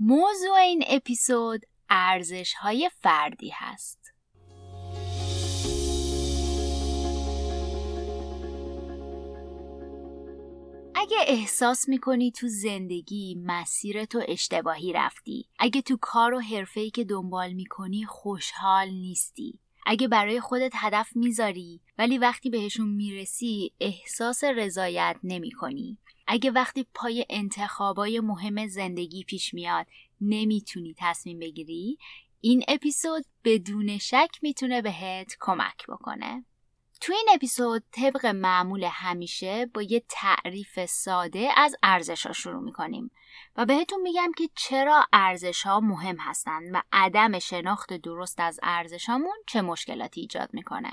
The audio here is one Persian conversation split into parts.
موضوع این اپیزود ارزش های فردی هست. اگه احساس می‌کنی تو زندگی مسیر تو اشتباهی رفتی اگه تو کار و حرفه‌ای که دنبال می‌کنی خوشحال نیستی اگه برای خودت هدف می‌ذاری ولی وقتی بهشون می‌رسی احساس رضایت نمی‌کنی اگه وقتی پای انتخابای مهم زندگی پیش میاد نمی‌تونی تصمیم بگیری این اپیزود بدون شک می‌تونه بهت کمک بکنه. تو این اپیزود طبق معمول همیشه با یه تعریف ساده از ارزش ها شروع می‌کنیم و بهتون میگم که چرا ارزش ها مهم هستند و عدم شناخت درست از ارزش چه مشکلاتی ایجاد می‌کنه.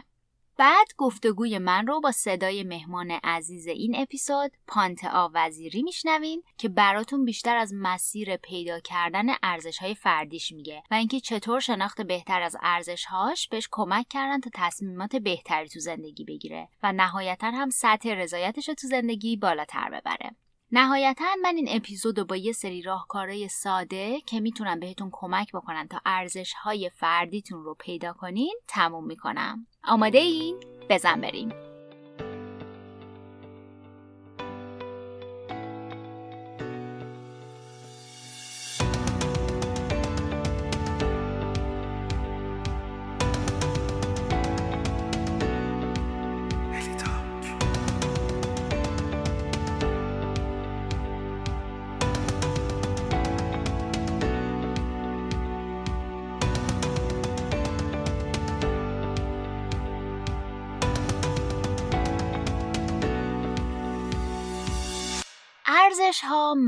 بعد گفتگوی من رو با صدای مهمان عزیز این اپیزود پانتا وزیری میشنوین که براتون بیشتر از مسیر پیدا کردن ارزش های فردیش میگه و اینکه چطور شناخت بهتر از ارزش هاش بهش کمک کردن تا تصمیمات بهتری تو زندگی بگیره و نهایتا هم سطح رضایتش رو تو زندگی بالاتر ببره. نهایتا من این اپیزود رو با یه سری راهکارهای ساده که می‌تونن بهتون کمک بکنن تا ارزش های فردیتون رو پیدا کنین تموم می‌کنم آماده این؟ بزن بریم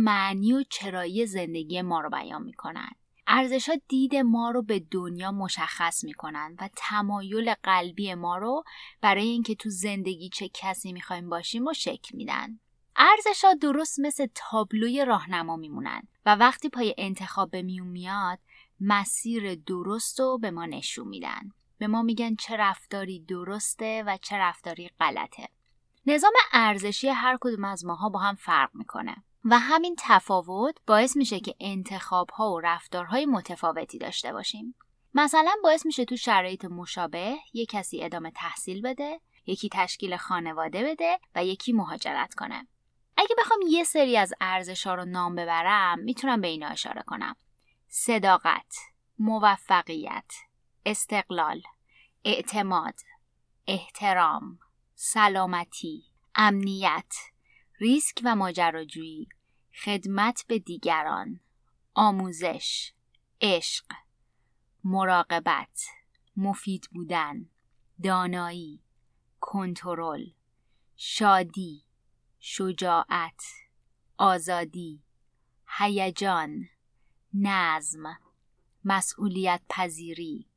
معنی و چرایی زندگی ما رو بیان می‌کنن. ارزش ها دید ما رو به دنیا مشخص می‌کنن و تمایل قلبی ما رو برای اینکه تو زندگی چه کسی می‌خوایم باشیم و شکل میدن. ارزش ها درست مثل تابلوی راهنما میمونن و وقتی پای انتخاب به میون میاد مسیر درست رو به ما نشون میدن. به ما میگن چه رفتاری درسته و چه رفتاری غلطه. نظام ارزشی هر کدوم از ماها با هم فرق می‌کنه و همین تفاوت باعث میشه که انتخاب ها و رفتارهای متفاوتی داشته باشیم. مثلا باعث میشه تو شرایط مشابه یک کسی ادامه تحصیل بده، یکی تشکیل خانواده بده و یکی مهاجرت کنه. اگه بخوام یه سری از ارزش ها رو نام ببرم می‌تونم به اینا اشاره کنم. صداقت، موفقیت، استقلال، اعتماد، احترام، سلامتی، امنیت، ریسک و ماجراجویی، خدمت به دیگران، آموزش، عشق، مراقبت، مفید بودن، دانایی، کنترل، شادی، شجاعت، آزادی، هیجان، نظم، مسئولیت پذیری،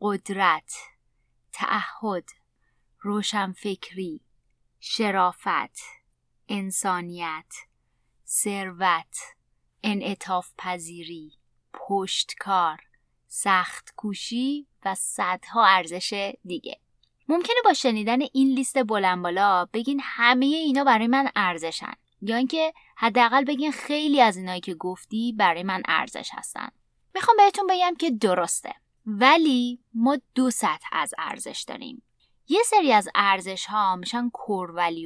قدرت، تعهد، روشنفکری، شرافت، انسانیت، ثروت، انعطاف پذیری، پشتکار، سخت کوشی و صدها ارزش دیگه. ممکنه با شنیدن این لیست بلند بالا بگین همه اینا برای من ارزشن یا اینکه حداقل بگین خیلی از اینایی که گفتی برای من ارزش هستن. می‌خوام بهتون بگم که درسته ولی ما دو سطح از ارزش داریم یه سری از ارزش ها میشن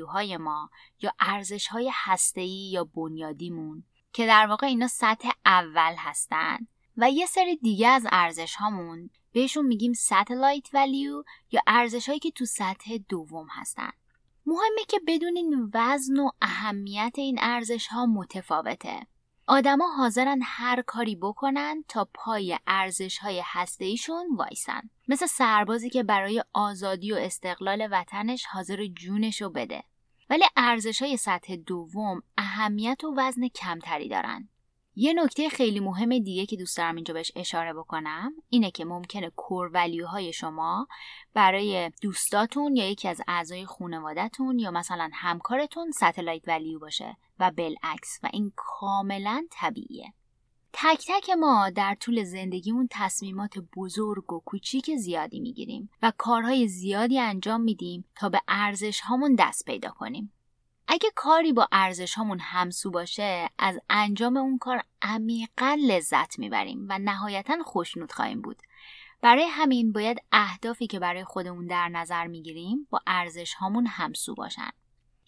های ما یا ارزش های هسته‌ای یا بنیادیمون که در واقع اینا سطح اول هستن. و یه سری دیگه از ارزش هامون بهشون میگیم satellite value یا ارزش هایی که تو سطح دوم هستن. مهمه که بدونین وزن و اهمیت این ارزش ها متفاوته. آدما حاضرن هر کاری بکنن تا پای ارزش های هسته ایشون وایسن. مثل سربازی که برای آزادی و استقلال وطنش حاضر جونشو بده. ولی ارزش های سطح دوم اهمیت و وزن کمتری دارن. یه نکته خیلی مهم دیگه که دوست دارم اینجا بهش اشاره بکنم اینه که ممکنه کور ولیوهای شما برای دوستاتون یا یکی از اعضای خانوادهتون یا مثلا همکارتون ستلایت ولیو باشه و بالعکس و این کاملا طبیعیه تک تک ما در طول زندگیمون تصمیمات بزرگ و کوچیک زیادی می‌گیریم و کارهای زیادی انجام میدیم تا به ارزش هامون دست پیدا کنیم. اگه کاری با ارزش هامون همسو باشه از انجام اون کار عمیقا لذت می‌بریم و نهایتا خوشنود خواهیم بود. برای همین باید اهدافی که برای خودمون در نظر می‌گیریم با ارزش هامون همسو باشن.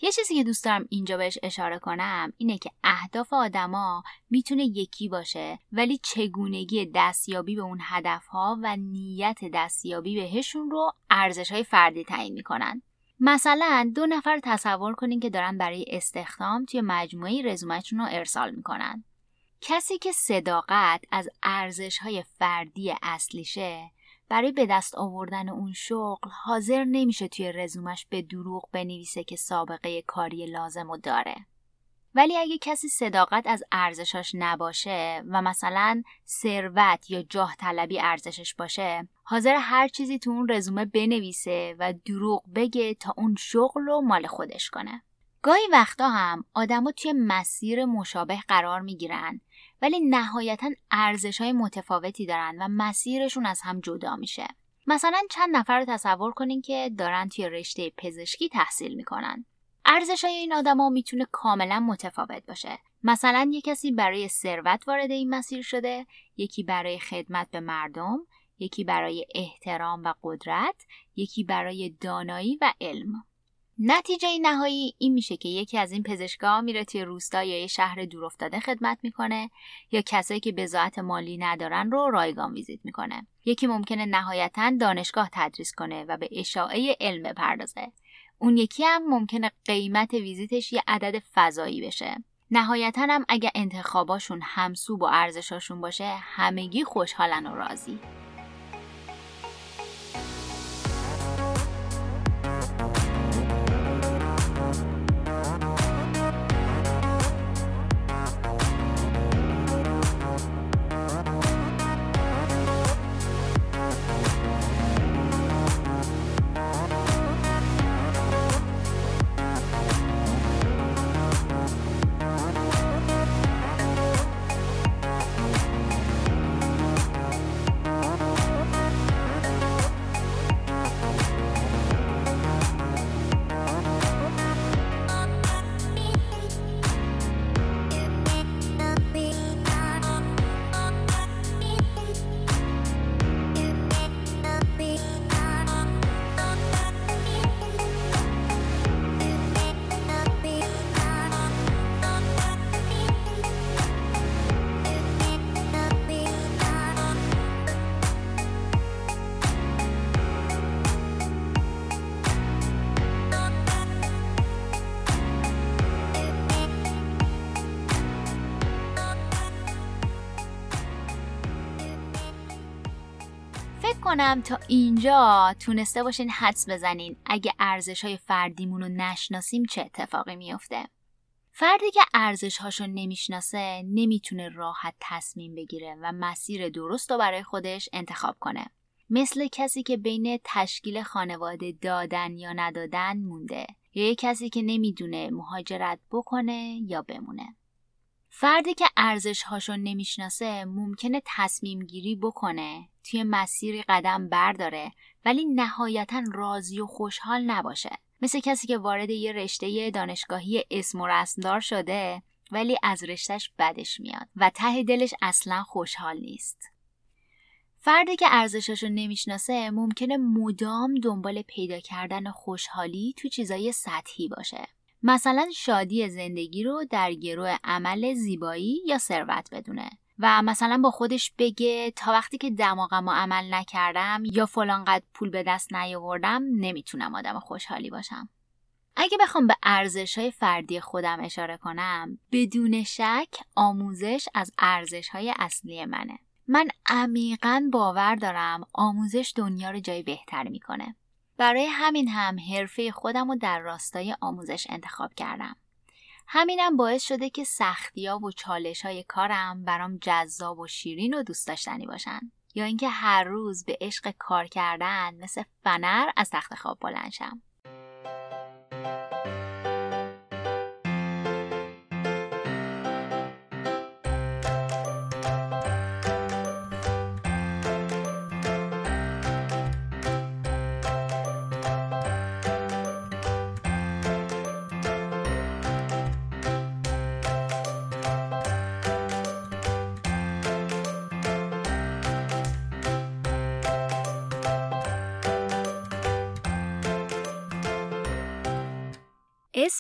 یه چیزی که دوست دارم اینجا بهش اشاره کنم اینه که اهداف آدما می‌تونه یکی باشه ولی چگونگی دستیابی به اون هدفها و نیت دستیابی بهشون رو ارزش های فردی تعیین می‌کنن مثلا دو نفر تصور کنین که دارن برای استخدام توی مجموعه رزومهشون رو ارسال می‌کنن کسی که صداقت از ارزش های فردی اصلیشه برای به دست آوردن اون شغل حاضر نمیشه توی رزومش به دروغ بنویسه که سابقه کاری لازم و داره. ولی اگه کسی صداقت از ارزشاش نباشه و مثلا ثروت یا جاه طلبی ارزشش باشه حاضر هر چیزی تو اون رزومه بنویسه و دروغ بگه تا اون شغل رو مال خودش کنه. گاهی وقتا هم آدما توی مسیر مشابه قرار می‌گیرن ولی نهایتا ارزش های متفاوتی دارن و مسیرشون از هم جدا میشه مثلا چند نفر رو تصور کنین که دارن توی رشته پزشکی تحصیل می‌کنن ارزش های این آدما می‌تونه کاملا متفاوت باشه. مثلا یه کسی برای ثروت وارد این مسیر شده یکی برای خدمت به مردم یکی برای احترام و قدرت یکی برای دانایی و علم. نتیجه نهایی این میشه که یکی از این پزشکا میره توی روستا یا یه شهر دورافتاده خدمت می‌کنه یا کسایی که بزاعت مالی ندارن رو رایگان ویزیت می‌کنه. یکی ممکنه نهایتا دانشگاه تدریس کنه و به اشاعه علم بپردازه. اون یکی هم ممکنه قیمت ویزیتش یه عدد فضایی بشه. نهایتا هم اگه انتخاباشون همسو با ارزشاشون باشه همگی خوشحالن و راضی. کنم تا اینجا. تونسته باشین حدس بزنین. اگه ارزش های فردیمون رو نشناسیم چه اتفاقی میفته فردی که ارزش هاشو نمی‌شناسه نمی‌تونه راحت تصمیم بگیره و مسیر درست رو برای خودش انتخاب کنه. مثل کسی که بین تشکیل خانواده دادن یا ندادن مونده یا یه کسی که نمی‌دونه مهاجرت بکنه یا بمونه. فردی که ارزش هاشو نمی‌شناسه ممکنه تصمیم گیری بکنه توی مسیری قدم برداره ولی نهایتا راضی و خوشحال نباشه. مثل کسی که وارد یه رشته دانشگاهی اسم و رسمدار شده ولی از رشتهش بدش میاد و ته دلش اصلا خوشحال نیست. فردی که ارزشاشو نمی‌شناسه ممکنه مدام دنبال پیدا کردن خوشحالی تو چیزای سطحی باشه. مثلا شادی زندگی رو در گروه عمل زیبایی یا ثروت بدونه و مثلا با خودش بگه تا وقتی که دماغم عمل نکردم یا فلان قد پول به دست نیاوردم نمی‌تونم آدم خوشحالی باشم. اگه بخوام به ارزش های فردی خودم اشاره کنم بدون شک آموزش از ارزش های اصلی منه. من عمیقا باور دارم آموزش دنیا رو جای بهتر می‌کنه. برای همین هم حرفه خودم رو در راستای آموزش انتخاب کردم. همینم باعث شده که سختی ها و چالش های کارم برام جذاب و شیرین و دوست داشتنی باشن. یا اینکه هر روز به عشق کار کردن مثل فنر از تخت خواب بلند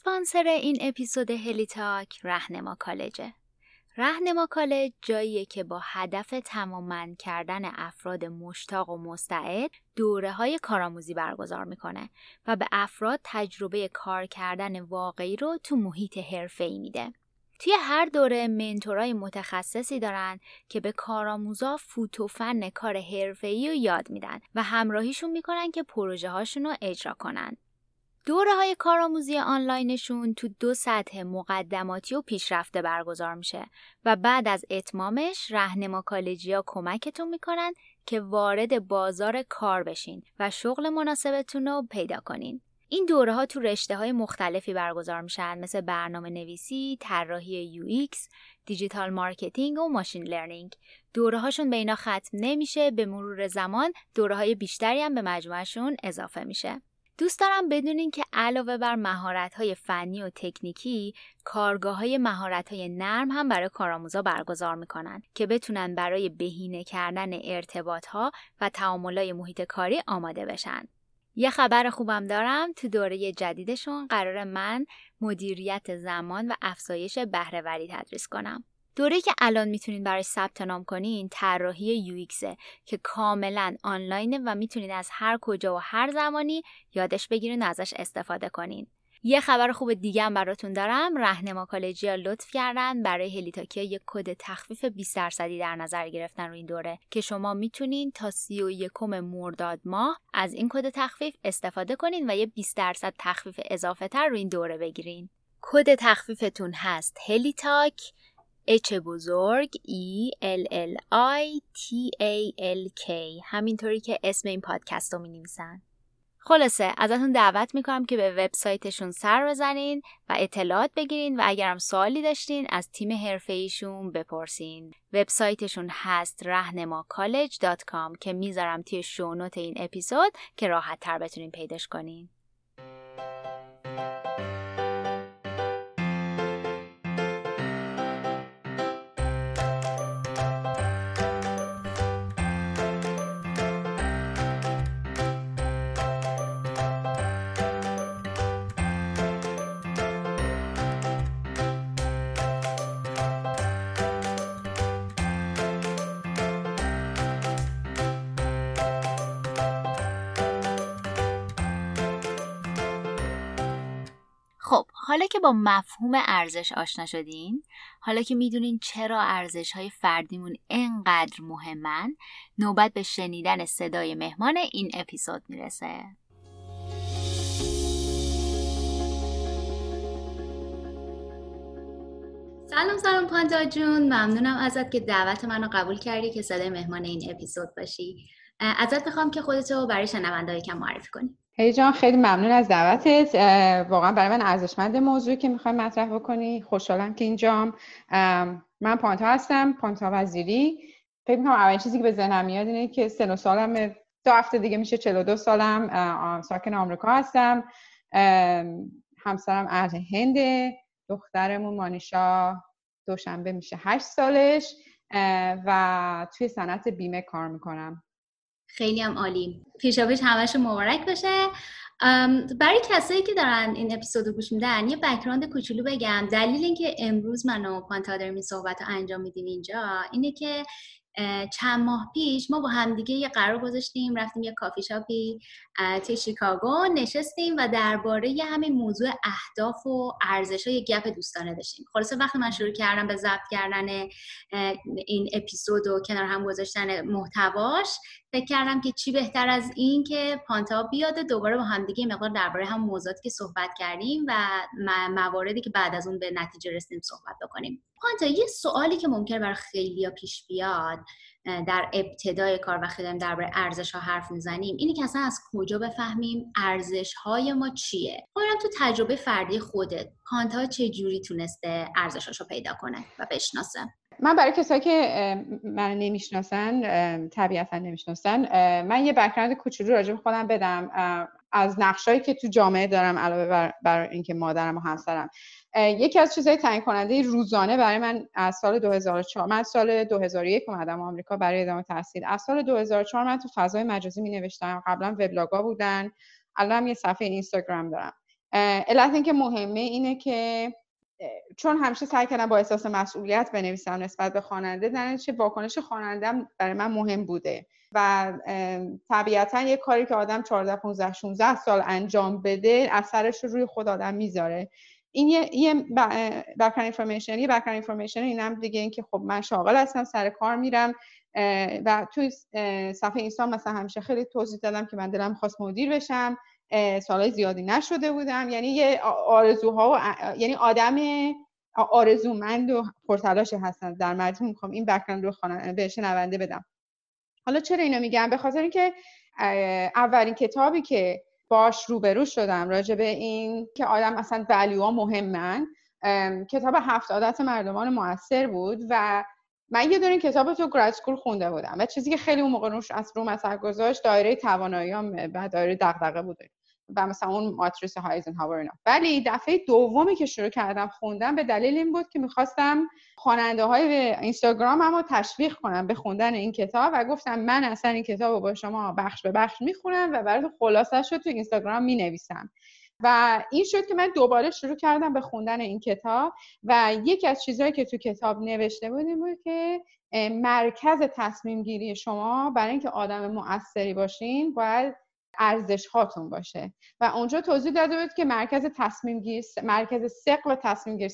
اسپانسر این اپیزود هلیتاک رهنما کالجه. رهنما کالج جاییه که با هدف تماما کردن افراد مشتاق و مستعد دوره های کارآموزی برگزار می‌کنه و به افراد تجربه کار کردن واقعی رو تو محیط حرفه‌ای میده. توی هر دوره منتورای متخصصی دارن که به کارآموزا فوت و فن کار حرفه‌ای رو یاد میدن و همراهیشون می‌کنن که پروژه هاشون رو اجرا کنن. دوره های کارآموزی آنلاینشون تو دو سطح مقدماتی و پیشرفته برگزار میشه و بعد از اتمامش رهنما کالجیا کمکتون می‌کنن که وارد بازار کار بشین و شغل مناسبتون رو پیدا کنین. این دوره ها تو رشته های مختلفی برگزار میشن مثل برنامه نویسی، طراحی UX، digital marketing و machine learning. دوره هاشون به اینا ختم نمیشه به مرور زمان دوره های بیشتری هم به مجموعشون اضافه میشه. دوست دارم بدونین که علاوه بر مهارت‌های فنی و تکنیکی، کارگاه مهارت‌های نرم هم برای کارآموزا برگزار می‌کنن که بتونن برای بهینه کردن ارتباطها و تعاملای محیط کاری آماده بشن. یه خبر خوبم دارم تو دوره جدیدشون قرار من مدیریت زمان و افزایش بهرهوری تدریس کنم. دوره که الان می‌تونین برای ثبت نام کنین طراحی یو که کاملا آنلاینه و می‌تونین از هر کجا و هر زمانی یادش بگیرین و ازش استفاده کنین. یه خبر خوب دیگه هم براتون دارم رهنما کالجیا لطف کردن برای هلیتاکیا یک کد تخفیف 20 درصدی در نظر گرفتن رو این دوره که شما می‌تونین تا 31 مرداد ماه از این کد تخفیف استفاده کنین و یه 20 درصد تخفیف اضافه تر رو این دوره بگیرین کد تخفیفتون هست هلیتاک H بزرگ E L L I T A L K همینطوری که اسم این پادکست رو می نویسن. خلاصه ازتون دعوت می‌کنم که به وبسایتشون سر بزنین و اطلاعات بگیرین و اگرم سوالی داشتین از تیم ایشون بپرسین. وبسایتشون هست rahnemacollege.com که می‌ذارم توی شونوت این اپیزود که راحت تر بتونین پیداش کنین. حالا که با مفهوم ارزش آشنا شدین حالا که می‌دونین چرا ارزش های فردیمون انقدر مهمن نوبت به شنیدن صدای مهمان این اپیزود می‌رسه. سلام سلام پانتا جون. ممنونم ازت که دعوت منو قبول کردی که صدای مهمان این اپیزود باشی. ازت می‌خوام که خودتو برای شنوندهایی کم معرفی کنی. هی جان خیلی ممنون از دعوتت. واقعا برای من ارزشمند موضوعی که می‌خوای مطرح بکنی. خوشحالم که اینجام. من پانتا هستم پانتا وزیری. فکر می‌کنم اولین چیزی که به ذهنم میاد اینه که سن و سالم دو هفته دیگه میشه 42 سالم ساکن آمریکا هستم. همسرم اهل هنده دخترمون مانیشا دوشنبه میشه هشت سالش. و توی صنعت بیمه کار می‌کنم. خیلی هم عالی. پیشاپیش همش مبارک باشه. برای کسایی که دارن این اپیزود رو گوش میدن یه بکراند کوچولو بگم. دلیل اینکه امروز من و پانتا داریم این صحبت رو انجام میدیم اینجا اینه که چند ماه پیش ما با همدیگه یه قرار گذاشتیم رفتیم یه کافی شاپی توی شیکاگو نشستیم و درباره همین موضوع اهداف و ارزش های گپ دوستانه داشتیم. خلاصه وقتی من شروع کردم به ضبط کردن این اپیزود و کنار هم گذاشتن محتواش فکر کردم که چی بهتر از این که پانتا بیاد دوباره با همدیگه مقدار درباره هم موضوعاتی که صحبت کردیم و مواردی که بعد از اون به نتیجه رسیدیم صحبت بکنیم. پانتا یه سوالی که ممکن برای خیلی پیش بیاد در ابتدای کار وقتی داریم درباره ارزش ها حرف می‌زنیم اینی که اصلا از کجا بفهمیم ارزش های ما چیه؟ خودم تو تجربه فردی خودت پانتا چه جوری تونسته ارزشاشو پیدا کنه و بشناسه؟ من برای کسایی که من نمی‌شناسن طبیعتا نمی‌شناسن من یه بکراند کوچولو راجع خودم بدم از نقشایی که تو جامعه دارم علاوه بر, بر اینکه مادرم و همسرم. یکی از چیزهای تعیین کننده روزانه برای من از سال 2004 من سال 2001 اومدم آمریکا برای ادامه تحصیل. از سال 2004 من تو فضای مجازی می نوشتم قبلا وبلاگا بودن. الان یه صفحه اینستاگرام دارم. علت اینکه مهمه اینه که چون همیشه سعی کردم با احساس مسئولیت بنویسم نسبت به خواننده در چه واکنش خواننده برای من مهم بوده و طبیعتا یه کاری که آدم 14 15 16 سال انجام بده اثرش رو روی خود آدم می‌ذاره. این یه یه بکن اینفورمیشن یه بکن اینفورمیشن اینم دیگه اینکه خب من شاغل هستم سر کار میرم و توی صفحه اینستا مثلا همیشه خیلی توضیح دادم که من دلم خواست مدیر بشم. سالهای زیادی نشده بودم. یعنی یه آرزوها و یعنی آدم آرزومند و پرتلاش هستن. در مجموع می‌خوام این بکرند رو بهش نونده بدم. حالا چرا اینو میگم؟ به خاطر اینکه اولین کتابی که باش روبرو شدم راجع به این که آدم اصلا ولیوها مهمن کتاب هفت عادت مردمان موثر بود و من یه دونه کتاب تو گراد سکول خونده بودم و چیزی که خیلی اون موقع روش از رو مثلا گذاشت دایره تواناییام و دایره دغدغه بوده و مثلا اون ماتریس هایزنهاور اینا. ولی دفعه دومی که شروع کردم خوندم به دلیل این بود که می‌خواستم خواننده های اینستاگرام رو تشویق کنم به خوندن این کتاب و گفتم من اصلا این کتاب رو با شما بخش به بخش می‌خونم و برای خلاصش رو تو اینستاگرام می‌نویسم. و این شد که من دوباره شروع کردم به خوندن این کتاب و یکی از چیزهایی که تو کتاب نوشته بود این بود که مرکز تصمیم گیری شما برای اینکه آدم مؤثری باشین باید ارزش هاتون باشه. و اونجا توضیح داده بود که مرکز تصمیم گیر مرکز سقل تصمیم گیر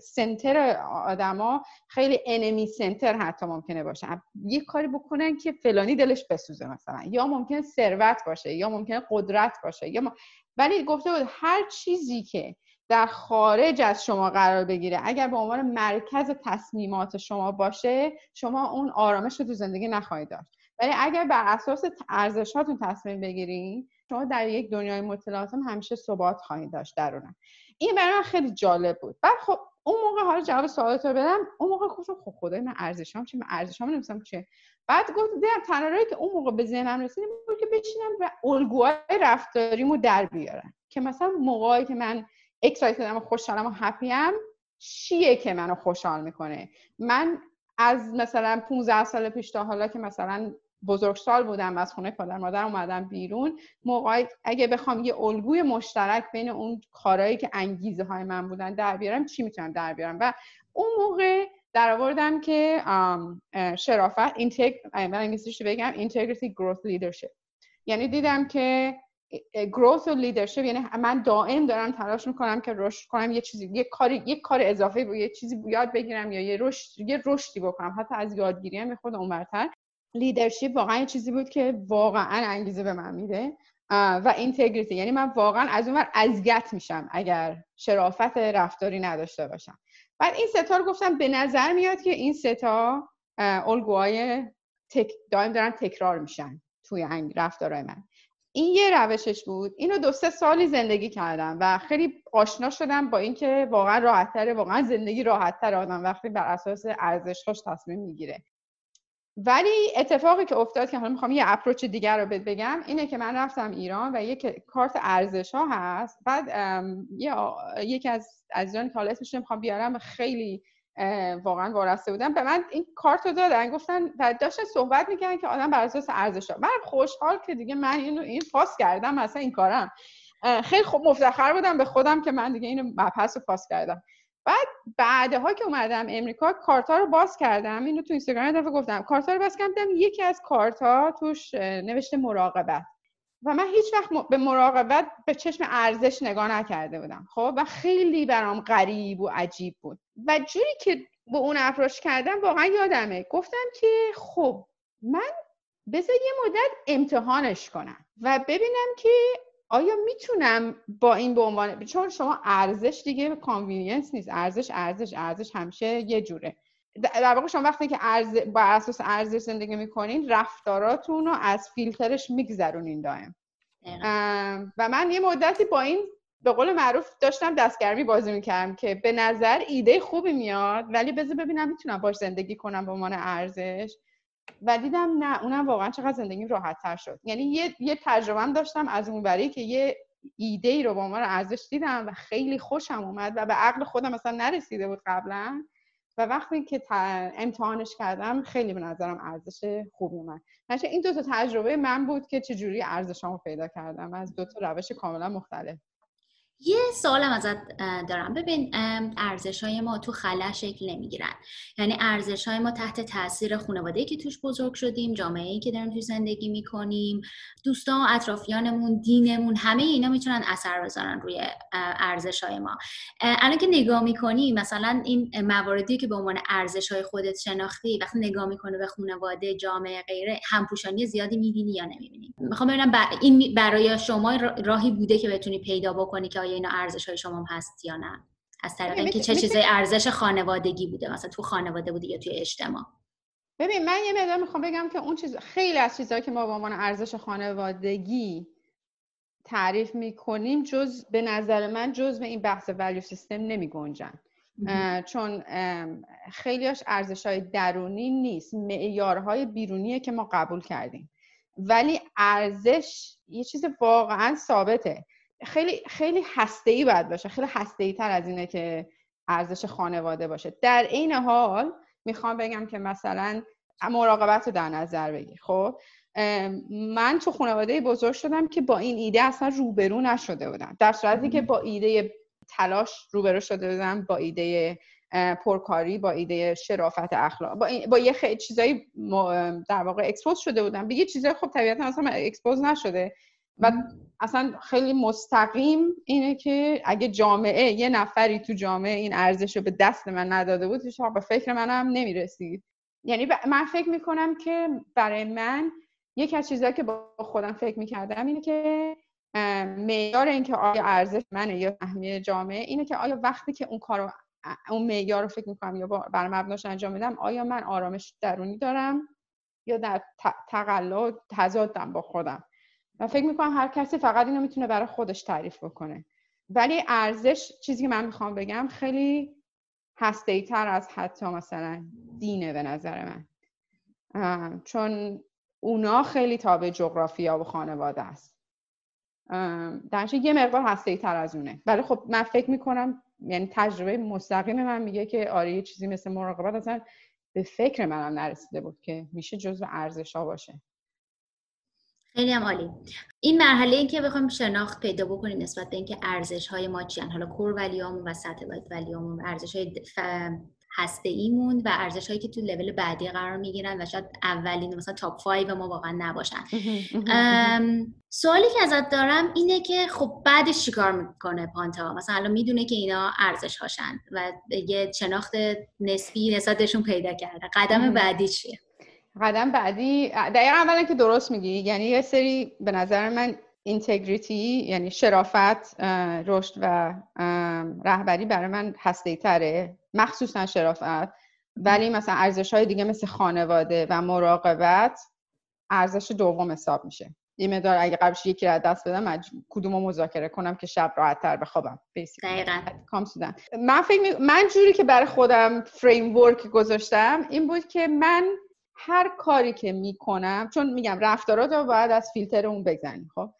سنتر, آدما خیلی انمی سنتر حتی ممکنه باشه یه کاری بکنن که فلانی دلش بسوزه مثلا. یا ممکنه ثروت باشه یا ممکنه قدرت باشه یا ولی گفته بود هر چیزی که در خارج از شما قرار بگیره اگر به عنوان مرکز تصمیمات شما باشه شما اون آرامش رو تو زندگی نخواهید داشت. ولی اگر بر اساس ارزشاتون تصمیم بگیرین شما در یک دنیای مطلعات هم همیشه ثبات خواهید داشت درونم. این برای من خیلی جالب بود. بعد خب اون موقع حالا جواب سوالات رو بدم. اون موقع گفتم خب خدای من ارزشام چی؟ من ارزشام نمیستم چه بعد گفت دیدم تنها که اون موقع به ذهنم رسید بود که بشینم و الگوهای رفتاریمو در بیارم. که مثلا موقعی که من اکسایتدم و خوشحالم و هپیم چیه که منو خوشحال می‌کنه؟ من از مثلا 15 سال پیش تا حالا که مثلا بزرگسال بودم از خونه پدر مادر اومدم بیرون. موقعی اگه بخوام یه الگوی مشترک بین اون کارهایی که انگیزه های من بودن در بیارم چی می‌تونم در بیارم؟ و اون موقع در آوردم که شرافت اینتگ انگلیسیش بگم integrity growth leadership. یعنی دیدم که growth و leadership یعنی من دائم دارم تلاش می‌کنم که رشد کنم یه چیزی یه کاری یه کار اضافه یه چیزی یاد بگیرم یا یه رشد یه رشدی بکنم. حتی از یادگیری هم خود اونورتر. leadership واقعا چیزی بود که واقعا انگیزه به من میده و integrity یعنی من واقعا از اونور اذیت میشم اگر شرافت رفتاری نداشته باشم. بعد این ستا رو گفتم به نظر میاد که این ستا الگوهای تک دائم دارن تکرار میشن توی رفتارهای من. این یه روشش بود. اینو دو سه سالی زندگی کردم و خیلی آشنا شدم با اینکه واقعا راحتتره واقعا زندگی راحتتر آدم وقتی بر اساس ارزشهاش تصمیم می‌گیره. ولی اتفاقی که افتاد که حالا می‌خوام یه اپروچ دیگر رو بگم اینه که من رفتم ایران و یک کارت ارزش ها هست. بعد یکی از عزیزان که حالا اسمش می‌خوام بیارم خیلی واقعا وارسته بودن به من این کارت رو دادن گفتن و داشتن صحبت می‌کنن که آدم بر اساس ارزش ها من خوشحال که دیگه من اینو این پاس کردم مثلا این کارم. خیلی خوب مفتخر بودم به خودم که من دیگه اینو مبحث رو پاس کردم. بعد بعدها که اومدم امریکا کارت رو باز کردم. اینو تو اینستاگرام دفعه گفتم. کارت رو باز کردم یکی از کارت ها توش نوشته مراقبت. و من هیچ وقت به مراقبت به چشم ارزش نگاه نکرده بودم. خب؟ و خیلی برام غریب و عجیب بود. و جوری که به اون افراش کردم واقعا یادمه. گفتم که خب من بذار یه مدت امتحانش کنم و ببینم که آیا می‌تونم با این به عنوان چون شما ارزش دیگه convenience نیست. ارزش ارزش ارزش همیشه یه جوره. در واقع شما وقتی که ارز... با اساس ارزش زندگی می‌کنین رفتاراتون رو از فیلترش میگذرونین دائم. و من یه مدتی با این به قول معروف داشتم دستگرمی بازی می‌کردم که به نظر ایده خوبی میاد ولی بذار ببینم می‌تونم باش زندگی کنم به عنوان ارزش. و دیدم نه اونم واقعا چقدر زندگی راحت تر شد. یعنی یه, یه تجربه داشتم از اون بری که یه ایده ای رو به عنوان ارزش دیدم و خیلی خوشم اومد و به عقل خودم مثلا نرسیده بود قبلا. و وقتی که امتحانش کردم خیلی به نظرم ارزش خوبی اومد. این دو تا تجربه من بود که چجوری ارزشامو پیدا کردم. از دو تا روش کاملا مختلف. یه سوالم ازت دارم. ببین ارزش های ما تو خلا شکل نمی‌گیرن. یعنی ارزش های ما تحت تاثیر خانواده که توش بزرگ شدیم جامعه ای که داریم توش زندگی می‌کنیم دوستان اطرافیانمون دینمون همه اینا می‌تونن اثر بذارن روی ارزش های ما. الان که نگاه می‌کنی مثلا این مواردی که به عنوان ارزش های خودت شناختی وقتی نگاه می‌کنه به خانواده جامعه غیره همپوشانی زیادی می‌بینی یا نمی‌بینی؟ می‌خوام ببینم این برای شما راهی بوده که بتونی پیدا بکنی که آیا اینا ارزش های شما هست یا نه؟ از طریق اینکه چه چیزای ارزش خانوادگی بوده؟ مثلا تو خانواده بوده یا توی اجتماع؟ ببین من یه مقدار می‌خوام بگم که اون چیز خیلی از چیزهایی که ما به عنوان ارزش خانوادگی تعریف می‌کنیم جز به نظر من جز به این بحث ولیو سیستم نمی گنجن چون خیلیاش ارزش های درونی نیست. معیارهای بیرونیه که ما قبول کردیم. ولی ارزش یه چیز واقعا ثابته. خیلی خیلی هسته ای باید باشه. خیلی هسته ای تر از اینه که ارزش خانواده باشه. در این حال می‌خوام بگم که مثلا مراقبت رو در نظر بگیر. خب من تو خانواده بزرگ شدم که با این ایده اصلا روبرو نشده بودم. در صورتی که با ایده تلاش روبرو شده بودم با ایده پرکاری با ایده شرافت اخلاق. با, با یه خیلی چیزایی در واقع expose شده بودم. به یه چیزایی خب طبیعتا اصلا expose نشده. و اصلا خیلی مستقیم اینه که اگه جامعه یه نفری تو جامعه این ارزش رو به دست من نداده بود هیچ به فکر منم نمی‌رسید. یعنی من فکر می‌کنم که برای من یکی از چیزهایی که با خودم فکر می‌کردم اینه که معیار اینکه آیا ارزش منه یا اهمیت جامعه اینه که آیا وقتی که اون کارو اون معیار رو فکر می‌کنم یا بر مبناش انجام میدم آیا من آرامش درونی دارم یا در تقلا تضادم با خودم. و فکر می‌کنم هر کسی فقط اینو می‌تونه برای خودش تعریف بکنه. ولی ارزش چیزی که من می‌خوام بگم خیلی هسته تر از حتی مثلا دینه به نظر من. چون اونا خیلی تابع جغرافیا و خانواده است. درنچه یه مقدار هسته تر از اونه. ولی خب من فکر می‌کنم یعنی تجربه مستقیم من میگه که آره یه چیزی مثل مراقبت اصلا به فکر منم نرسیده بود که میشه جزو ارزش ها باشه. خیلی هم عالی. این مرحله ای که بخوایم شناخت پیدا بکنیم نسبت به اینکه ارزش های ما چیان. حالا کور ولیامون و سطح ولیامون ارزش های هسته ایمون و ارزش هایی که تو لول بعدی قرار می‌گیرن و شاید اولین مثلا تاپ 5 ما واقعا نباشن. سوالی که ازت دارم اینه که خب بعدش چیکار می‌کنه پانتا؟ مثلا الان می‌دونه که اینا ارزش هاشن و یه شناخت نسبی نسبتشون پیدا کرده. قدم بعدی چیه؟ قدم بعدی دقیقا اولا که درست میگی یعنی یه سری به نظر من اینتگریتی یعنی شرافت رشد و رهبری برای من هسته تره مخصوصا شرافت. ولی مثلا ارزش های دیگه مثل خانواده و مراقبت ارزش دوم حساب میشه. یه مدار اگه قبلش یکی را دست بدم کدوم رو مذاکره کنم که شب راحت تر بخوابم دقیقا. من فکر من جوری که برای خودم فریم ورک گذاشتم این بود که من هر کاری که می‌کنم چون میگم رفتارات رو باید از فیلتر اون بگذنی خب؟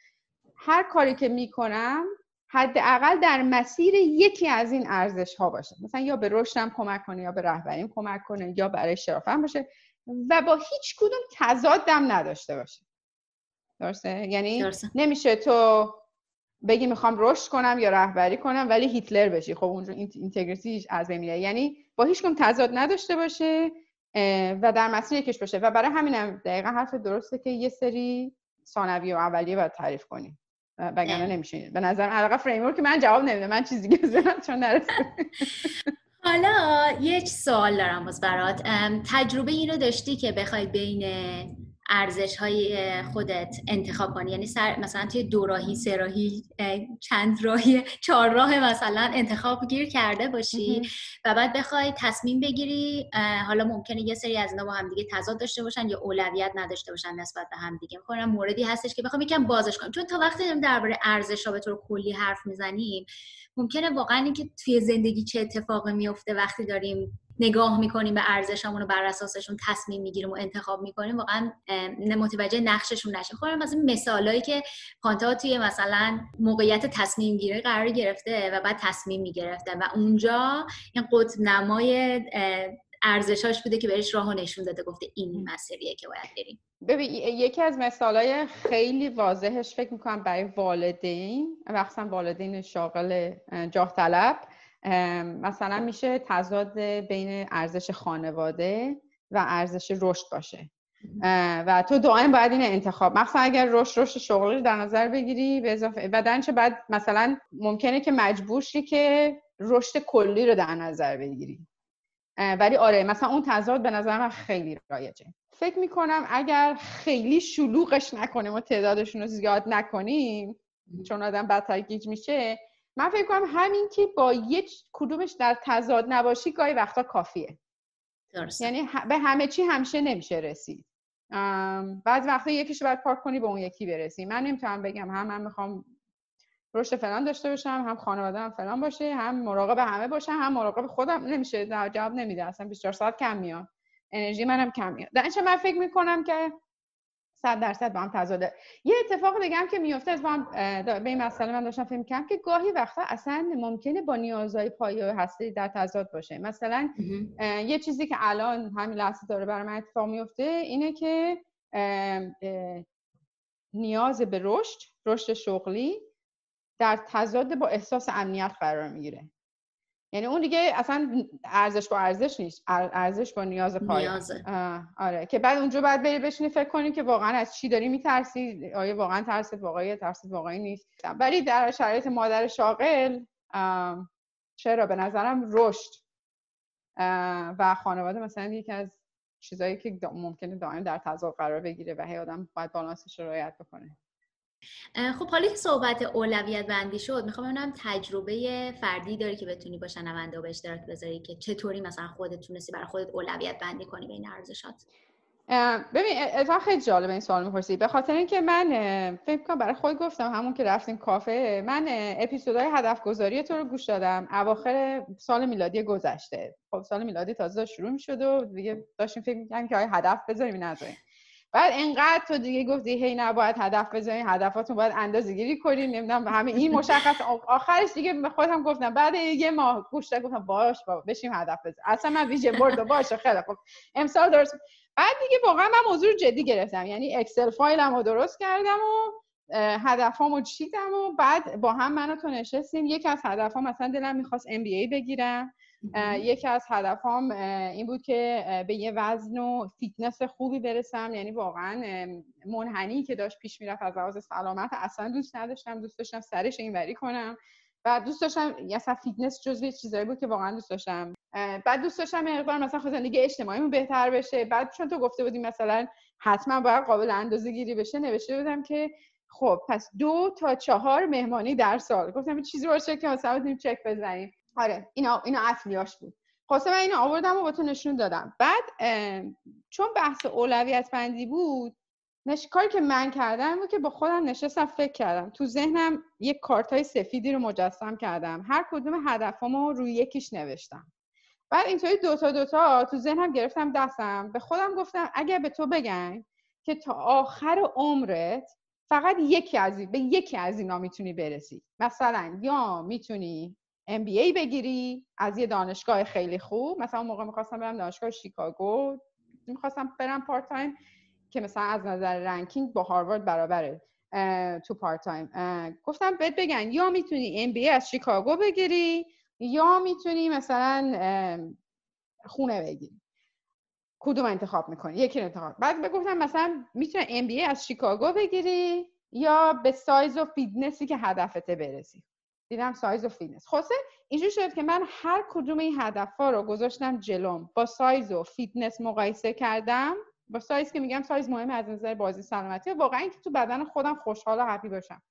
هر کاری که می‌کنم حداقل در مسیر یکی از این ارزش ها باشه. مثلا یا به رشدم کمک کنه یا به رهبریم کمک کنه یا برای شرافتم باشه و با هیچ کدوم تضادم نداشته باشه. درسته؟ یعنی نمیشه تو بگی می‌خوام رشد کنم یا رهبری کنم ولی هیتلر بشی. خب اونجا اینتگریتی از میره. یعنی با هیچ کدوم تضاد نداشته باشه. و در مسیر یکیش باشه. و برای همینم دقیقا حرف درسته که یه سری ثانوی و اولیه باید تعریف کنیم. وگرنه نمیشه. به نظر علاقه فریم که من جواب نمیده. من چیزی بزنم چون نرسید حالا یک سوال دارم باز برات. تجربه این رو داشتی که بخوای بین ارزش های خودت انتخاب کنی. یعنی سر مثلا توی دو راهی سه راهی چند راهی چهار راه مثلا انتخاب گیر کرده باشی و بعد بخوای تصمیم بگیری حالا ممکنه یه سری از اینا با هم دیگه تضاد داشته باشن یا اولویت نداشته باشن نسبت به هم دیگه می‌خوام موردی هستش که بخوام یکم بازش کنم. چون تا وقتی داریم درباره ارزش ها به طور کلی حرف می‌زنیم ممکنه واقعا اینکه توی زندگی چه اتفاقی میفته وقتی داریم نگاه می‌کنیم به ارزشمون و بر اساسشون تصمیم می‌گیریم و انتخاب می‌کنیم واقعا متوجه نقششون نشیم. خب این مثالایی که پانتا توی مثلا موقعیت تصمیم گیری قرار گرفته و بعد تصمیم می‌گرفته و اونجا این قطب نمای ارزشاش بوده که بهش راهو نشون داده گفته این مسیریه که باید بریم. ببین یکی از مثالای خیلی واضحش فکر می‌کنم برای والدین مخصوصا والدین شاغل جاه طلب مثلا میشه تضاد بین ارزش خانواده و ارزش رشد باشه. و تو دائم باید این انتخاب. مخصوصا اگر رشد رشد شغلی در نظر بگیری به اضافه و بعد مثلا ممکنه که مجبور شی که رشد کلی رو در نظر بگیری. ولی آره مثلا اون تضاد به نظر من خیلی رایجه. فکر می‌کنم اگر خیلی شلوغش نکنیم و تعدادشون رو زیاد نکنیم چون آدم بدتر گیج میشه من فکر کنم همین که با یک کدومش در تضاد نباشی گاهی وقتا کافیه. درست. یعنی به همه چی همیشه نمیشه رسید. بعض وقتا یکیش باید پارک کنی به اون یکی برسی. من نمی‌تونم بگم هم من می‌خوام رشد فلان داشته باشم هم خانواده هم فلان باشه هم مراقب همه باشم هم مراقب خودم. نمیشه جواب نمیده. اصلا 24 ساعت کم میاد. انرژی منم کم میاد. در من فکر می‌کنم که صد درصد با هم تضاده یه اتفاق دیگه هم که میفته از با هم به این مسئله من داشتم فکر کنم که گاهی وقتا اصلا ممکنه با نیازهای پایه هستی در تضاد باشه. مثلا یه چیزی که الان همین لحظه داره برای من اتفاق میفته اینه که نیاز به رشد رشد شغلی در تضاد با احساس امنیت قرار می‌گیره. یعنی اون دیگه اصلا ارزش با ارزش نیست. ارزش با نیاز پای آره. که بعد اونجا بعد بری بشینی فکر کنی که واقعا از چی داری میترسی؟ آیا واقعا ترست واقعی ترست واقعی نیست؟ ولی در شرایط مادر شاغل چرا؟ به نظرم رشد. و خانواده مثلا یکی از چیزایی که ممکنه دائم در تضاد قرار بگیره و هی آدم باید بالانسش رو رعایت بکنه. خب حالا که صحبت اولویت بندی شد می‌خوام ببینم تجربه فردی داری که بتونی با شنونده و به اشتراک بذاری که چطوری مثلا خودت تونستی برای خودت اولویت بندی کنی بین ارزشات؟ ببین اتفاقا خیلی جالب این سوال می‌پرسی. به خاطر اینکه من فکر کنم برای خود گفتم همون که رفتیم کافه من اپیزودهای هدف گذاری تو رو گوش دادم. اواخر سال میلادی گذشته. خب سال میلادی تازه شروع می‌شد و دیگه داشتیم فکر می‌کنیم که آیا هدف بذاریم نذاریم. بعد انقدر تو دیگه گفتی هی نباید هدف بزنین هدفاتون باید اندازه گیری کنین نمی‌دونم همه این مشخص. آخرش دیگه به خودم گفتم بعد یه ماه گوش گفتم باش بابا بشیم هدف بزن اصلا من ویژن بورد باشه خیلی خوب. امسال درست. بعد دیگه واقعا من موضوع جدی گرفتم. یعنی Excel file م رو درست کردم و هدفامو چیدم و بعد با هم منو تو نشستیم. یکی از هدفام مثلا دلم می‌خواست MBA بگیرم. یکی از هدفام این بود که به یه وزن و فیتنس خوبی برسم. یعنی واقعا منحنی که داشت پیش می‌رفت از لحاظ سلامت اصلا دوست نداشتم. دوست داشتم سرش اینوری کنم. و دوست داشتم اصلا فیتنس جزوی چیزایی بود که واقعا دوست داشتم. بعد دوست داشتم مقدار مثلا خود زندگی اجتماعیمون بهتر بشه. بعد چون تو گفته بودی مثلا حتما باید قابل اندازه گیری بشه نوشته بودم که خب پس دو تا چهار مهمانی در سال. گفتم چیزی باشه که مثلا چک بزنیم. آره اینا اینا اصلیاش بود. خواستم من اینو آوردم و تو نشون دادم. بعد چون بحث اولویت بندی بود نش... کاری که من کردم بود که با خودم نشستم فکر کردم. تو ذهنم یک کارت های سفیدی رو مجسم کردم. هر کدوم هدفامو روی یکیش نوشتم. بعد اینطوری دوتا دوتا تو ذهنم گرفتم دستم. به خودم گفتم اگر به تو بگن که تا آخر عمرت فقط یکی از به یکی از اینا می‌تونی برسی. مثلا یا می‌تونی MBA بگیری از یه دانشگاه خیلی خوب. مثلا اون موقع می‌خواستم برم دانشگاه شیکاگو. می‌خواستم برم part-time که مثلا از نظر ranking با هاروارد برابره تو part-time گفتم بهت بگن یا می‌تونی MBA از شیکاگو بگیری یا می‌تونی مثلا خونه بگیری. کدوم انتخاب می‌کنی؟ یکی انتخاب. بعد بگفتم مثلا می‌تونی MBA از شیکاگو بگیری یا به سایز و فیتنسی که هدفته برسی. دیدم سایز و فیتنس خلاصه اینجوری شد که من هر کدوم این هدف ها رو گذاشتم جلوم. با سایز و فیتنس مقایسه کردم. با سایز که میگم سایز مهمه از نظر body سلامتی. واقعا اینکه تو بدن خودم خوشحال و happy باشم.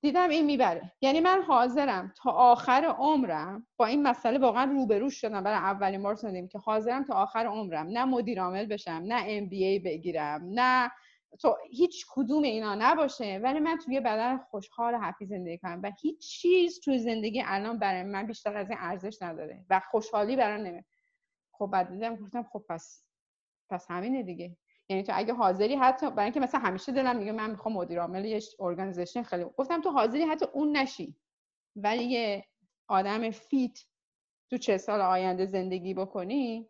دیدم این می‌بره. یعنی من حاضرم تا آخر عمرم با این مسئله واقعا روبرو شدم. برای اولین بار زندگیم که حاضرم تا آخر عمرم. نه مدیر عامل بشم نه ام بی ای بگیرم نه تو هیچ کدوم اینا نباشه. ولی من توی بدن خوشحال و هپی زندگی کنم و هیچ چیز توی زندگی الان برای من بیشتر از این ارزش نداره و خوشحالی برای نمه خب بعد دیدم گفتم خب پس پس همینه دیگه. یعنی تو اگه حاضری حتی برای اینکه مثلا همیشه دلم میگه من می‌خوام مدیر عامل یه ارگانیزیشن خیلی گفتم تو حاضری حتی اون نشی. ولی یه آدم فیت تو چه سال آینده زندگی بکنی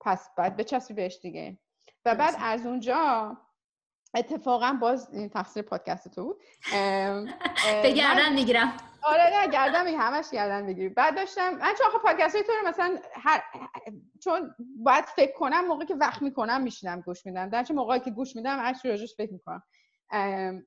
پس بعد بچسبی بهش دیگه. و بعد از اونجا اتفاقا باز این تقصیر پادکست تو بود. به گردن می‌گیرم. آره نه گردن می‌گیرم همش گردن می‌گیری بعد داشتم من چون آخه پادکست تو رو مثلا هر چون باید فکر کنم موقعی که وقت می‌کنم میشینم گوش میدم. در چه موقعی که گوش میدم هر راجعش فکر می‌کنم.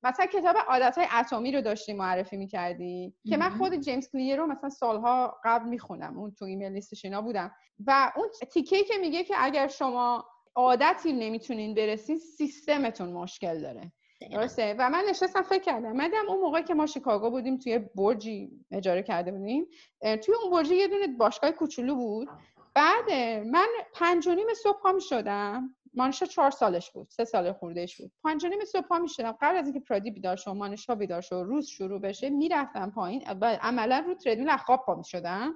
مثلا کتاب عادت های اتمی رو داشتی معرفی می‌کردی که من خود جیمز کلیر رو مثلا سالها قبل می‌خونم. اون تو ایمیل لیستش اینا بودم. و اون تیکه که میگه که اگر شما عادتی نمی‌تونین برسین سیستمتون مشکل داره. درسته؟ و من نشستم فکر کردم. من اون موقع که ما شیکاگو بودیم توی برجی اجاره کرده بودیم توی اون برجی یه دونه باشگاه کوچولو بود. بعد من پنج و نیم صبح پا می شدم مانشا چهار سالش بود سه سال خوردهش بود. پنج و نیم صبح پا می شدم قبل از اینکه پرادی بیدار شد مانشا بیدار شد روز شروع بشه می‌رفتم پایین. عملا رو تردمیل خواب پا می شدم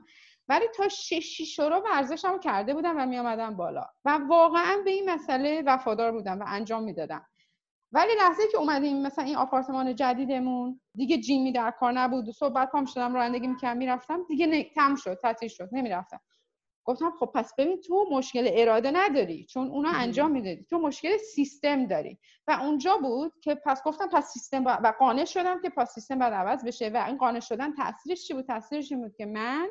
ولی تا شش شیش رو ورزشم کرده بودم و می آمدم بالا. و واقعا به این مسئله وفادار بودم و انجام می‌دادم. ولی لحظه که اومدیم مثلا این آپارتمان جدیدمون دیگه جیمی در کار نبود. و صبح پام شدم رانندگی می‌کردم می‌رفتم دیگه ن... تم شد تعطیل شد نمی‌رفتم. گفتم خب پس ببین تو مشکل اراده نداری چون اونا انجام می‌دادی. تو مشکل سیستم داری. و اونجا بود که پس گفتم پس سیستم با... و قانع شدم که پس سیستم باید عوض بشه. و این قانع شدن تاثیرش چی بود؟ تاثیرش این بود که من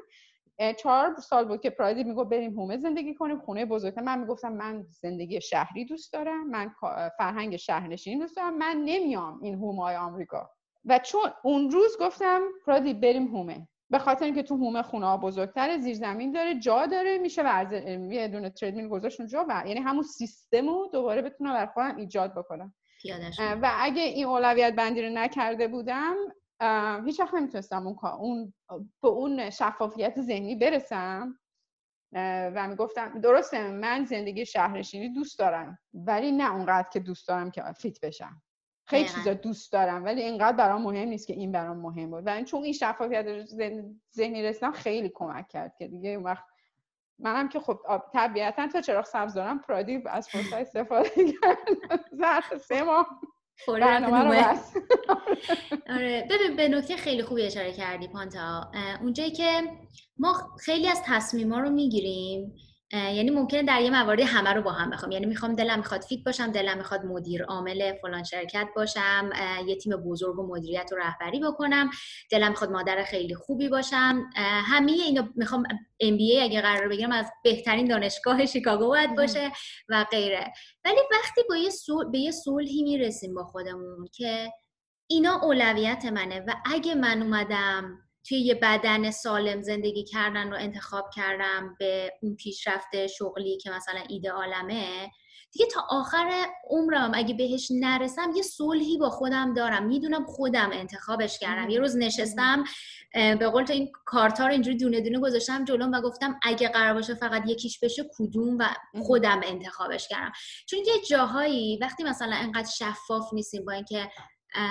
چهار سال بود که پرایدی میگو بریم هومه زندگی کنیم. خونه بزرگتر من می‌گفتم من زندگی شهری دوست دارم. من فرهنگ شهرنشینی دوست دارم. من نمیام این هومه های آمریکا. و چون اون روز گفتم پرایدی بریم هومه. به خاطر اینکه تو هومه خونه ها بزرگتر زیر زمین داره جا داره میشه ورز یه دونه تریدمیل گذاشت اونجا و یعنی همون سیستم رو دوباره بتونم بر خودم ایجاد بکنم. و اگه این اولویت بندی رو نکرده بودم هیچ وقت نمی‌تونستم اون اون به اون شفافیت ذهنی برسم. و می‌گفتم درسته من زندگی شهرشینی دوست دارم ولی نه اونقدر که دوست دارم که فیت بشم. خیلی چیزا دوست دارم ولی اینقدر برام مهم نیست که این برام مهم بود. و چون این شفافیت ذهنی رسیدم خیلی کمک کرد که دیگه اون وقت منم که خب طبیعتا تا چراغ سبز دارم پرادی از فرصت استفاده کردم. سه ماه. آره ببین به نکته خیلی خوبی اشاره کردی پانتا. اونجایی که ما خیلی از تصمیما رو می‌گیریم یعنی ممکنه در یه مواردی همه رو با هم بخوام. یعنی می‌خوام دلم می‌خواد فیت باشم دلم می‌خواد مدیر عامل فلان شرکت باشم یه تیم بزرگ و مدیریت و رهبری بکنم. دلم می‌خواد مادر خیلی خوبی باشم. همه اینو می‌خوام ام بی ای اگه قرار بگیرم از بهترین دانشگاه شیکاگو باید باشه و غیره. ولی وقتی با یه به یه صلحی می‌رسیم با خودمون که اینا اولویت منه و اگه من اومدم توی یه بدن سالم زندگی کردن رو انتخاب کردم به اون پیشرفت شغلی که مثلا ایدئالمه دیگه تا آخر عمرم اگه بهش نرسم یه صلحی با خودم دارم. می‌دونم خودم انتخابش کردم. یه روز نشستم به قول تو این کارتا رو اینجوری دونه دونه گذاشتم جلوم و گفتم اگه قرار باشه فقط یکیش بشه کدوم و خودم انتخابش کردم. چون یه جاهایی وقتی مثلا انقدر شفاف نیستیم با اینکه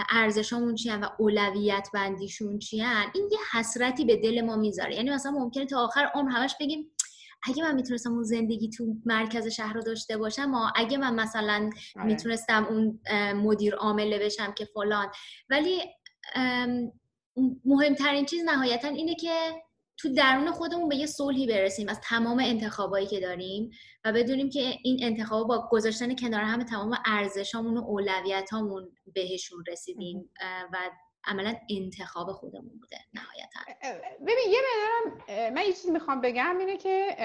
ارزشامون چی و اولویت بندیشون چی این یه حسرتی به دل ما می‌ذاره یعنی مثلا ممکنه تا آخر عمر همش بگیم اگه من می‌تونستم اون زندگی تو مرکز شهر رو داشته باشم اگه من مثلا آره. می‌تونستم اون مدیر عامله بشم که فلان ولی مهمترین چیز نهایتا اینه که تو درون خودمون به یه صلحی برسیم از تمام انتخابایی که داریم و بدونیم که این انتخاب با گذاشتن کنار همه تمام ارزشامون و اولویتامون بهشون رسیدیم و عملا انتخاب خودمون بوده نهایتا. ببین یه مدارم من یه چیزی می‌خوام بگم اینه که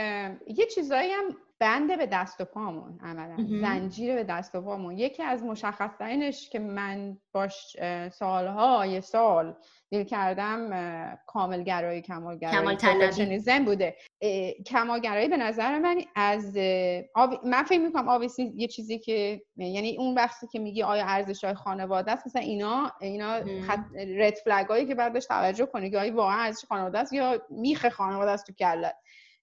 یه چیزایی هم بنده به دست و پامون عملا. زنجیره به دست و پامون. یکی از مشخصترینش که من باش سالها یه سال دیل کردم کاملگرایی کمالگرایی. کمال بوده. کمالگرایی به نظر من از من فکر می‌کنم آویسی یه چیزی که یعنی اون وقتی که میگی آیا ارزش های خانواده است مثلا اینا اینا خط... رد فلگ هایی که بعدش توجه کنی که آیا واقعا ارزش خانواده است یا میخ خانواده است تو کلت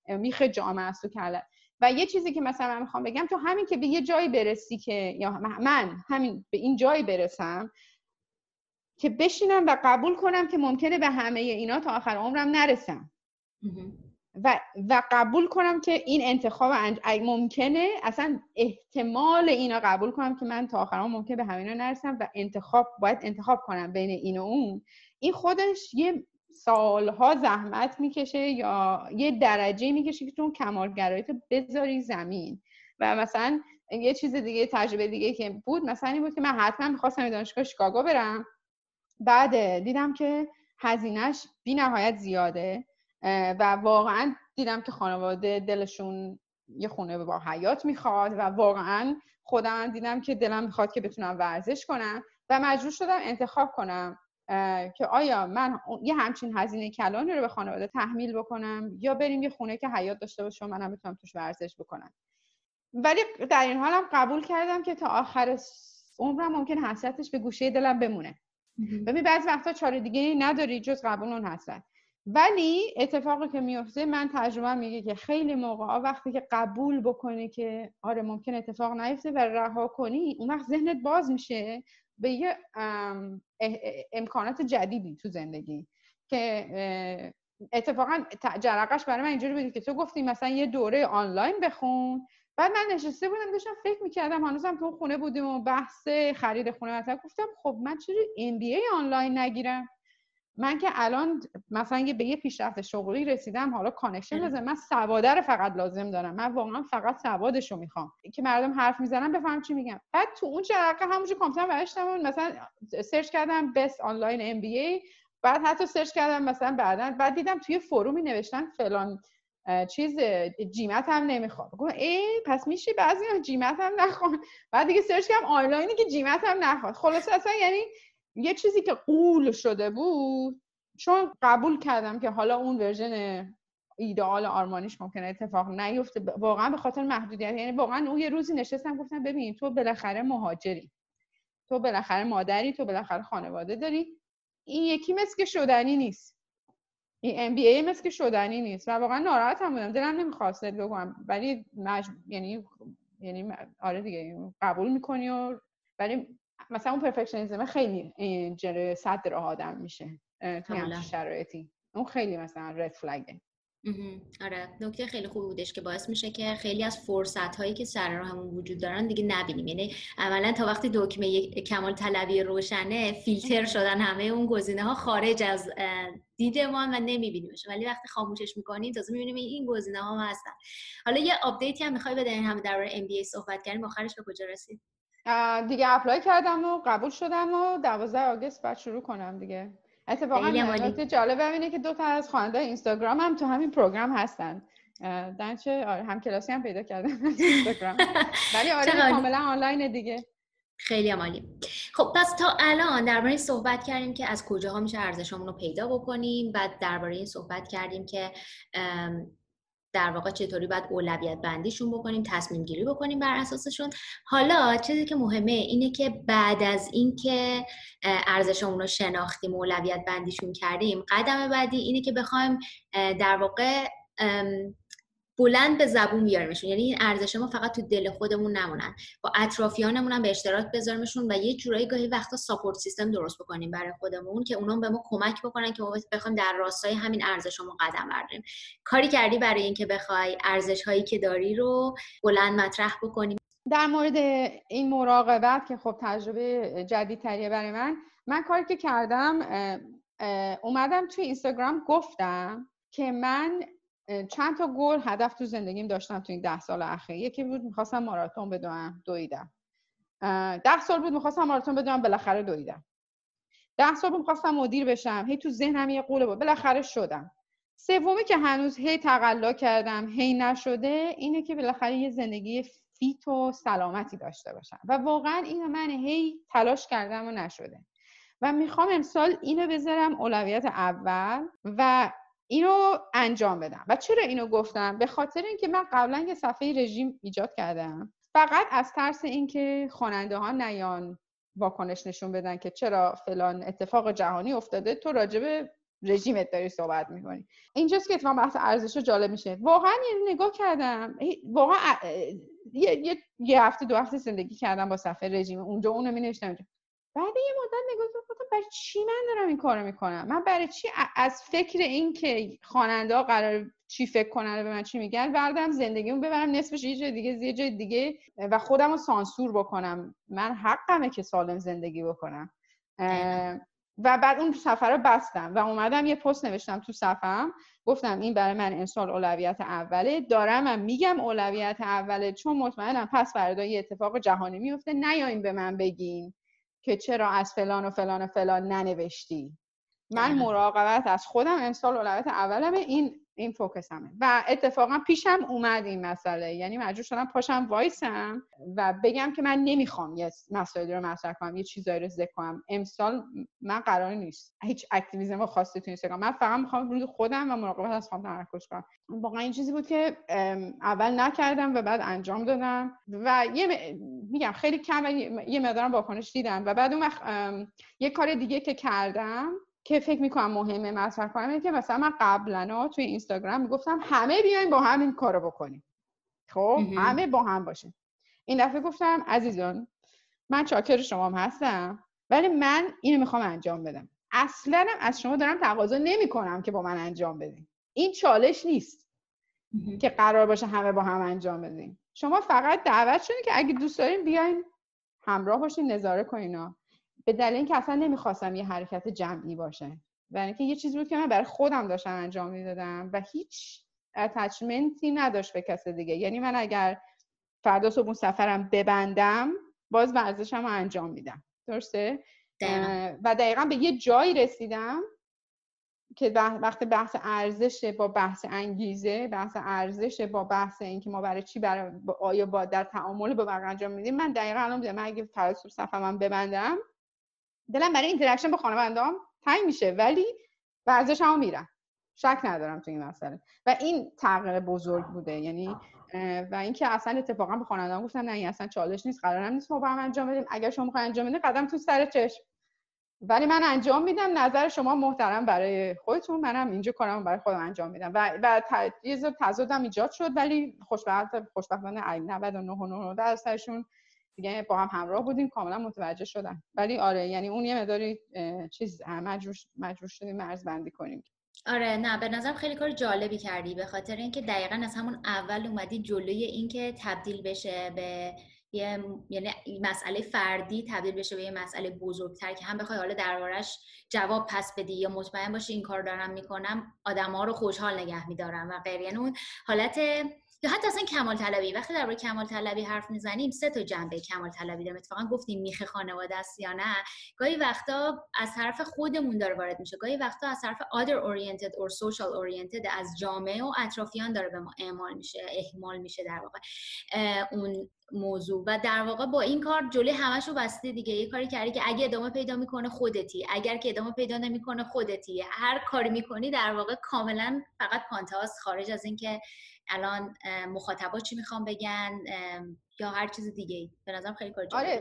میخ جامعه است تو کلت. و یه چیزی که مثلا من می‌خوام بگم تو همین که به یه جایی برسی که یا من همین به این جایی برسم که بشینم و قبول کنم که ممکنه به همه اینا تا آخر عمرم نرسم. و, و قبول کنم که این انتخاب ممکنه اصلا احتمال اینا قبول کنم که من تا آخر عمر ممکنه به همه اینا نرسم و انتخاب باید انتخاب کنم بین این و اون. این خودش یه سالها زحمت می‌کشه یا یه درجه می‌کشه که تو کمالگرایی تو بذاری زمین. و مثلا یه چیز دیگه تجربه دیگه که بود مثلا این بود که من حتما می‌خواستم دانشگاه شیکاگو برم. بعد دیدم که هزینهش بی نهایت زیاده و واقعا دیدم که خانواده دلشون یه خونه با حیات می‌خواد و واقعا خودم دیدم که دلم می‌خواد که بتونم ورزش کنم و مجبور شدم انتخاب کنم. که آیا من یه همچین هزینه کلانی رو به خانواده تحمیل بکنم یا بریم یه خونه که حیات داشته باشه و منم بتونم توش ورزش بکنم؟ ولی در این حالم قبول کردم که تا آخر عمرم ممکن حسرتش به گوشه دلم بمونه. ببین بعضی وقتا چاره دیگه نداری جز قبول اون حسرت. ولی اتفاقی که میفته من تجربه میگه که خیلی موقع وقتی که قبول بکنی که آره ممکن اتفاق نیفته و رها کنی اون وقت ذهنت باز میشه. به یه امکانات جدیدی تو زندگی که اتفاقا جرقش برای من اینجوری بودی که تو گفتی مثلا یه دوره آنلاین بخون. بعد من نشسته بودم داشتم فکر می‌کردم هنوزم تو خونه بودیم و بحث خرید خونه مثلا گفتم خب من چرا MBA آنلاین نگیرم؟ من که الان مثلا به یه پیشرفت شغلی رسیدم حالا connection لازم من سواده رو فقط لازم دارم. من واقعا فقط سوادش رو می‌خوام. که مردم حرف می‌زنن بفهم چی میگم. بعد تو اون جرقه همونجا کامپیوتر نوشتم مثلا سرچ کردم best online MBA بعد حتی سرچ کردم مثلا بعدا بعد دیدم توی forum ی نوشتن فلان چیز GMAT هم نمی‌خواد. گفتم ای پس میشه بعضی GMAT هم نخواد بعد دیگه سرچ کردم آنلاینی که GMAT هم نخواد. خلاصه اصلا یعنی یه چیزی که غول شده بود چون قبول کردم که حالا اون version ایدئال آرمانیش ممکنه اتفاق نیفته. واقعا به خاطر محدودیت یعنی واقعا اون یه روزی نشستم گفتم ببین تو بالاخره مهاجری. تو بالاخره مادری تو بالاخره خانواده داری. این یکی مثل که شدنی نیست. این ام بی ای مثل که شدنی نیست. و واقعا هم بودم. دلم نمی‌خواست بگم ولی مج... یعنی یعنی آره دیگه قبول می‌کنی و ولی مثلا اون پرفکشنیزم خیلی جلوی صدر آدم میشه توی همچین شرایطی. اون خیلی مثلا رد فلگه آره. نکته خیلی خوب بودش که باعث میشه که خیلی از فرصت هایی که سر همون وجود دارن دیگه نبینیم. یعنی عملا تا وقتی دکمه کمال طلبی روشنه فیلتر شدن همه اون گزینه ها خارج از دیدمان و نمیبینیمش. ولی وقتی خاموشش می‌کنیم تازه می‌بینیم این گزینه ها هستن. حالا یه update ی هم می‌خوای بدین همه در MBA صحبت کردیم آخرش به کجا رسید؟ دیگه apply کردم و قبول شدم و 12 August بعد شروع کنم دیگه. اتفاقا نکته جالب اینه که دو تا از خواننده اینستاگرام هم تو همین program هستن. دنچه آره هم کلاسی هم پیدا کردم اینستاگرام. ولی آره کاملا آنلاین دیگه. خیلی عالی. خب پس تا الان درباره صحبت کردیم که از کجاها میشه ارزشمون رو پیدا بکنیم بعد درباره این صحبت کردیم که در واقع چطوری باید اولویت بندیشون بکنیم تصمیم گیری بکنیم بر اساسشون. حالا چیزی که مهمه اینه که بعد از اینکه ارزشمون رو شناختیم اولویت بندیشون کردیم قدم بعدی اینه که بخوایم در واقع بلند به زبون بیاریمشون. یعنی این ارزش ما فقط تو دل خودمون نمونن. با اطرافیانمون هم به اشتراک بذاریمشون و یه جورایی گاهی وقتا ساپورت سیستم درست بکنیم برای خودمون که اونا به ما کمک بکنن که ما بخوایم در راستای همین ارزشمون قدم برداریم. کاری کردی برای اینکه بخوای ارزش هایی که داری رو بلند مطرح بکنیم در مورد این مراقبت که خب تجربه جدیدتریه برای من من کاری که کردم اومدم توی اینستاگرام گفتم که من چند تا گل هدف تو زندگیم داشتم تو این ده سال اخیر. یکی بود می‌خواستم ماراتون بدوم دویدم. ده سال بود می‌خواستم ماراتون بدوم بالاخره دویدم. ده سال بود می‌خواستم مدیر بشم. هی تو ذهنم یه قوله بود. بالاخره شدم. سومی که هنوز هی تقلا کردم هی نشده اینه که بالاخره یه زندگی فیت و سلامتی داشته باشم. و واقعا اینو من هی تلاش کردم و نشده. و می‌خوام امسال اینو بذارم اولویت اول و اینو انجام بدم. و چرا اینو گفتم؟ به خاطر اینکه من قبلا یه صفحه رژیم ایجاد کردم. فقط از ترس اینکه خواننده ها نیان واکنش نشون بدن که چرا فلان اتفاق جهانی افتاده تو راجب رژیمت داری صحبت می‌کنی. اینجاست که اتفاقا بحث ارزش جالب میشه. واقعا یه نگاه کردم. واقعا یه, یه هفته دو هفته زندگی کردم با صفحه رژیم. اونجا اونو می نوشتم بعد یه مدت نگاه کردم برای چی من دارم این کارو می‌کنم؟ من برای چی از فکر این که خواننده ها قرار چی فکر کنن به من چی میگن بردم زندگیمو ببرم نصفش یه جای دیگه یه جای دیگه و خودم رو سانسور بکنم. من حقمه که سالم زندگی بکنم. و بعد اون سفر رو بستم و اومدم یه پست نوشتم تو صفم گفتم این برای من انسان اولویت اوله. دارم من میگم اولویت اوله چون مطمئنم پس فردا یه اتفاق جهانی میفته نیاین به من بگین. که چرا از فلان و فلان و فلان ننوشتی؟ من مراقبت از خودم امسال اولویت اولمه. این این فوکسمه و اتفاقا پیشم اومد این مسئله. یعنی مجبور شدم پاشم وایسم و بگم که من نمی‌خوام یه مسائلی رو مطرح کنم یه چیزایی رو ذکر کنم. امسال من قرار نیست. هیچ اکتیویزم خاصی تو اینستاگرام. من فقط می‌خوام روی خودم و مراقبت از خودم تمرکز کنم. واقعا این چیزی بود که اول نکردم و بعد انجام دادم. و یه میگم خیلی کم یه مقدارم واکنش دیدم. و بعد اون وقت یه کار دیگه که کردم که فکر می‌کنم مهمه مطرح کنم اینه که مثلا من قبلا توی اینستاگرام می‌گفتم همه بیاین با هم این کارو بکنیم. خب همه با هم باشه این دفعه گفتم عزیزان من چاکر شما هم هستم ولی من اینو می‌خوام انجام بدم. اصلا از شما دارم تقاضا نمی کنم که با من انجام بدین. این چالش نیست که قرار باشه همه با هم انجام بدیم شما فقط دعوت شدین که اگه دوست دارین بیاین همراه باشین نظاره کنین به دلیل اینکه اصلا نمی‌خواستم یه حرکت جمعی باشه. و اینکه یه چیزی بود که من برای خودم داشتم انجام می‌دادم و هیچ اتچمنتی نداشت به کس دیگه. یعنی من اگر فردا صبح اون سفرم ببندم باز ورزشم رو انجام میدم. درسته؟ و دقیقا به یه جایی رسیدم که وقت بحث ارزش با بحث انگیزه بحث ارزش با بحث اینکه ما برای چی برای آیا با در تعامل با بقیه انجام میدیم. من دقیقا الان من اگه فردا صبح سفرم ببندم دلم برای interaction با خانواده‌ام تنگ میشه ولی ورزش هم میرم. شک ندارم تو این مسئله. و این تغییر بزرگ بوده یعنی و اینکه اصلا اتفاقا به خانواده‌ام گفتم نه این اصلا چالش نیست قرارم نیست ما با هم انجام بدیم. اگر شما می‌خواین انجام بدید قدم تو سر چشم. ولی من انجام میدم نظر شما محترم برای خودتون. منم اینجا کارم برای خودم انجام میدم. و و تضادم ایجاد شد ولی خوشبخت خوشبختانه 99 درصدشون دیگه با هم همراه بودیم کاملا متوجه شدن ولی آره یعنی اون یه مداری چیز مجبور مجبور شدیم مرز بندی کنیم. آره نه به نظرم خیلی کار جالبی کردی به خاطر اینکه دقیقا از همون اول اومدی جلوی اینکه تبدیل بشه به یه یعنی مسئله فردی تبدیل بشه به یه مسئله بزرگتر که هم بخوای حالا دربارش جواب پس بدی یا مطمئن باشی این کار دارم می‌کنم آدما رو خوشحال نگه میدارم و غیر یعنی اون حالت یا حتی اصلا کمال طلبی وقتی درباره کمال طلبی حرف می‌زنیم سه تا جنبه کمال طلبی داریم. اتفاقا گفتیم میخه خانواده است یا نه. گاهی وقتا از طرف خودمون داره وارد میشه. گاهی وقتا از طرف other oriented or social oriented از جامعه و اطرافیان داره به ما اعمال میشه اهمال میشه در واقع. اون موضوع. و در واقع با این کار جلوی همش رو بسته دیگه. یه کاری کردی که اگه ادامه پیدا می‌کنه خودتی. اگر که ادامه پیدا نمی‌کنه خودتی. هر کاری می‌کنی در واقع کاملا فقط پانتاس خارج از اینکه الان مخاطبا چی می‌خوام بگن یا هر چیز دیگه ای به نظرم خیلی کار آره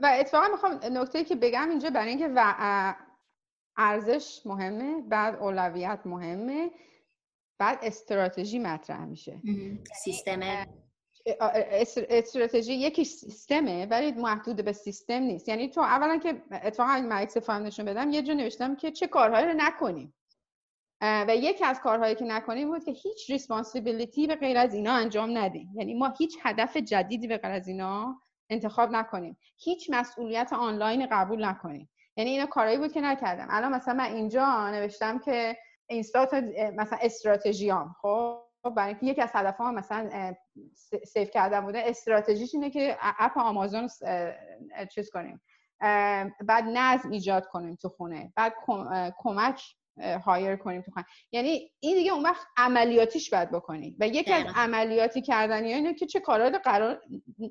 و اتفاقا می‌خوام نکته که بگم اینجا برای اینکه و ارزش مهمه بعد اولویت مهمه بعد استراتژی مطرح میشه. سیستم استراتژی یکی سیستمه ولی محدود به سیستم نیست. یعنی تو اولا که اتفاقا مکس فهم نشون بدم یه جا نوشتم که چه کارهایی رو نکنیم. و یکی از کارهایی که نکنیم بود که هیچ ریسپانسیبیلیتی به غیر از اینا انجام ندیم. یعنی ما هیچ هدف جدیدی به غیر از اینا انتخاب نکنیم. هیچ مسئولیت آنلاین قبول نکنیم. یعنی اینا کارهایی بود که نکردم. الان مثلا من اینجا نوشتم که اینستات مثلا استراتژیام خب؟ برای اینکه یکی از هدفها مثلا save کردن بوده استراتژیش اینه که app آمازون چیز کنیم. بعد نظم ایجاد کنیم تو خونه. بعد کمک hire کنیم تو خانه یعنی این دیگه اون وقت عملیاتیش باید بکنی و یکی از عملیاتی کردنی اینه که چه کارهایی قرار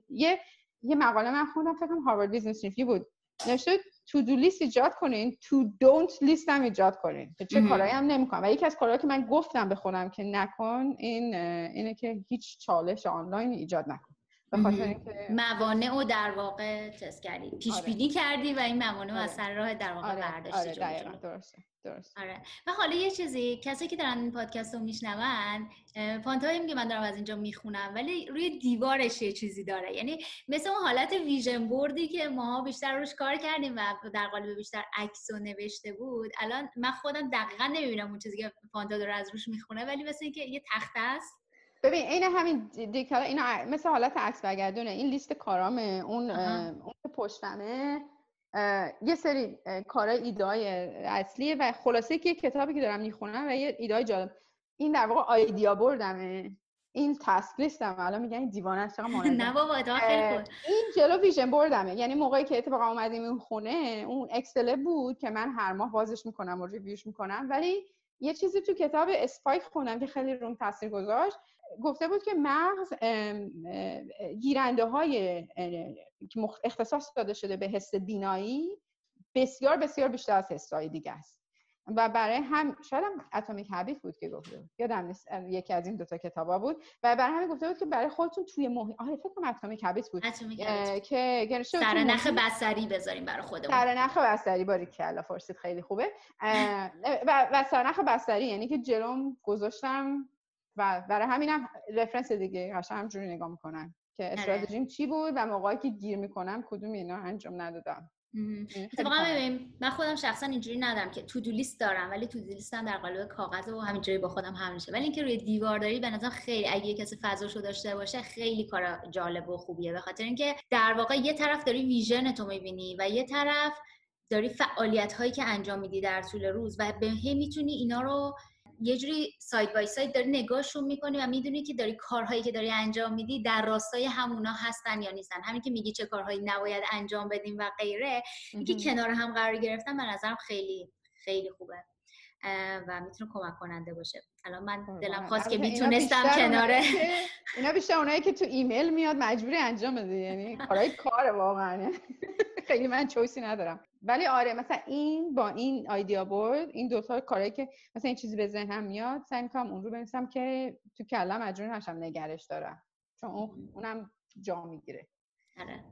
یه یه مقاله من خوندم فکر کنم Harvard Business Review بود. نوشته تو دو لیست ایجاد کنین. تو دونت لیست هم ایجاد کنین. چه کارهایی هم نمی‌کنم. و یکی از کارهایی که من گفتم به خودم که نکن این اینه که هیچ چالش آنلاین ایجاد نکن. اینکه موانع رو در واقع تست کردی. پیش آره. بینی کردی و این موانع آره. از سر راه در واقع آره. برداشتی آره. درسته. درست آره. و حالا یه چیزی کسی که دارن این پادکست رو میشنون پانتایی که من دارم از اینجا می‌خونم ولی روی دیوارش یه چیزی داره. یعنی مثل اون حالت ویژن بوردی که ما بیشتر روش کار کردیم و در قالب بیشتر عکس و نوشته بود الان من خودم دقیقا نمی‌بینم اون چیزی که پانتا داره از روش می‌خونه ولی مثل اینکه یه تخته است. ببین این همین دیکالا اینا مثل حالت عکس برگردونه. این لیست کارامه. اون اون پشتمه یه سری کارهای ایدای اصلیه و خلاصه که کتابی که دارم می‌خونم و یه ایدای جالب. این در واقع آیدیا بردمه. این task list م الان میگن این دیوانه است. نه بابا این جلو vision board مه. یعنی موقعی که اتفاقا اومدیم این خونه اون Excel بود که من هر ماه بازش می‌کنم و review ش می‌کنم. ولی یه چیزی تو کتاب اسپایک خوندم که خیلی روم تاثیر گذاشت. گفته بود که مغز گیرنده های که اختصاص داده شده به حس بینایی بسیار بسیار بیشتر از حسای دیگه است. و برای هم شاید هم اتمیک هابیت بود که گفته بود. یادم نیست یکی از این دوتا کتابا بود. و برای همین گفته بود که برای خودتون توی محیط آره فکر کنم اتمیک هابیت بود. که سر نخ بستری بذاریم برای خودمون. سر نخ بستری باری کلا فرسید خیلی خوبه. و, و سر نخ بستری یعنی که جلوم گذاشتم و برای همینم رفرنس دیگه قشنگ همجوری نگاه می‌کنن که آره. استراتژیم چی بود و موقعی که گیر می‌کنم کدوم اینا انجام ندادم. اتفاقا ببین من خودم شخصا اینجوری ندارم که تو لیست دارم ولی تو لیستم در قالب کاغذ و همینجوری با خودم هم میشه. ولی اینکه روی دیوار داری به نظرم خیلی اگه کسی فضاشو داشته باشه خیلی کار جالب و خوبیه. به خاطر اینکه در واقع یه طرف داری vision تو می‌بینی و یه طرف داری فعالیت هایی که انجام میدی در طول روز و به می‌تونی اینا رو یه جوری side by side داری نگاهشون می‌کنی و می‌دونی که داری کارهایی که داری انجام میدی در راستای همونا هستن یا نیستن. همین که میگی چه کارهایی نباید انجام بدیم و غیره اینکه کنار هم قرار گرفتن به نظرم خیلی خیلی خوبه و می‌تونه کمک کننده باشه. الان من آره، دلم خواست که می‌تونستم کناره. اینا بیشتر اونایی که تو ایمیل میاد مجبوری انجام بده یعنی کارهای کار واقعا. خیلی من چویسی ندارم. ولی آره مثلا این با این آیدیا بورد این دوتا کارهایی که مثلا این چیزی به ذهنم میاد سعی می‌کنم اون رو بنویسم که تو کلم مجبور نشم نگرش دارم. چون اونم جا می‌گیره. آره.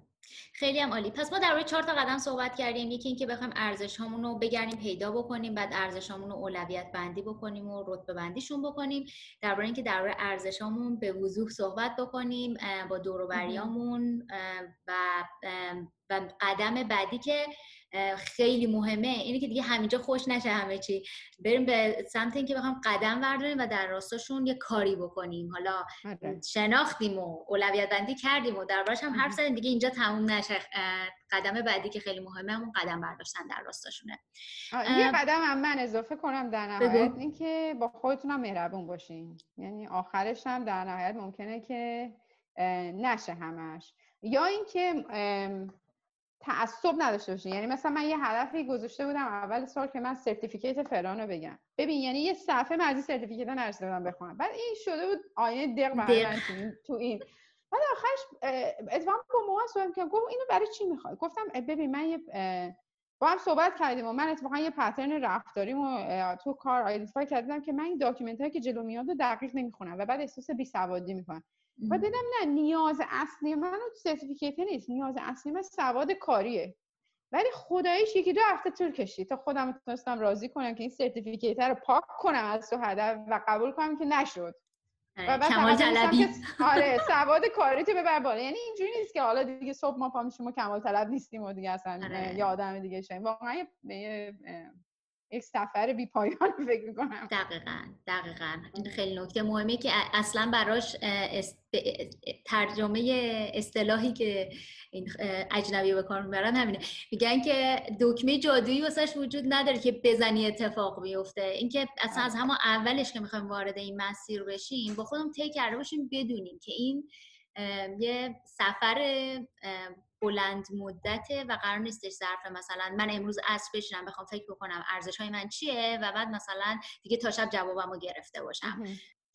خیلی هم عالی. پس ما در روی چهار تا قدم صحبت کردیم. یکی اینکه بخوایم ارزش هامون رو بگردیم پیدا بکنیم بعد ارزش هامون رو اولویت بندی بکنیم و رتبه بندیشون بکنیم. درباره اینکه در روی ارزش هامون به وضوح صحبت بکنیم با دوروبریامون و و قدم بعدی که خیلی مهمه اینه که دیگه همینجا خوش نشه همه چی. بریم به سمت اینکه بخوام قدم برداریم و در راستاشون یه کاری بکنیم. حالا آره. شناختیم و اولویت بندی کردیم و دربارش هم حرف زدیم. دیگه اینجا تموم نشه. قدم بعدی که خیلی مهمه همون قدم برداشتن در راستاشونه. یه قدم هم من اضافه کنم در نهایت. اینکه با خودتونم مهربون باشین. یعنی آخرش هم در نهایت ممکنه که نشه همش. یا اینکه تعصب نداشته باشین. یعنی مثلا من یه هدفی گذاشته بودم اول سال که من certificate فلان رو بگیرم. ببین یعنی یه صفحه من از این certificate نرسیده بودم بخونم. بعد این شده بود آینه دق من تو این بعد آخرش اتفاقا با موها صحبت کردم گفت اینو برای چی می‌خوای؟ گفتم ببین من یه با هم صحبت کردیم و من اتفاقا یه pattern رفتاریم و تو کار identify کردم که من این document که جلو میاد رو دقیق نمی‌خونم و بعد احساس بیسوادی می‌کنم. و دیدم نه نیاز اصلی من certificate نیست. نیاز اصلی من سواد کاریه. ولی خداییش یکی دو هفته طول کشید تا خودم تونستم راضی کنم که این certificate رو پاک کنم از تو هدف و قبول کنم که نشد. و کمال طلبی. آره سواد کاری تو ببر بالا. یعنی اینجوری نیست که حالا دیگه صبح ما پا میشیم و کمال طلب نیستیم و دیگه اصلا آره. یه آدم دیگه شیم واقعا یک سفر بی پایان فکر می‌کنم. دقیقا دقیقا. این خیلی نکته مهمه که اصلا براش ترجمه اصطلاحی که این اجنبی به کار می‌برن همینه. میگن که دکمه جادویی واسش وجود نداره که بزنی اتفاق بیفته. اینکه اصلا از همه اولش که می‌خوایم وارد این مسیر بشیم با خودم طی کرده باشیم بدونیم که این یه سفر بلند مدته و قرار نیستش ظرف مثلا من امروز عصر بشینم بخوام فکر بکنم ارزش های من چیه و بعد مثلا دیگه تا شب جوابمو گرفته باشم.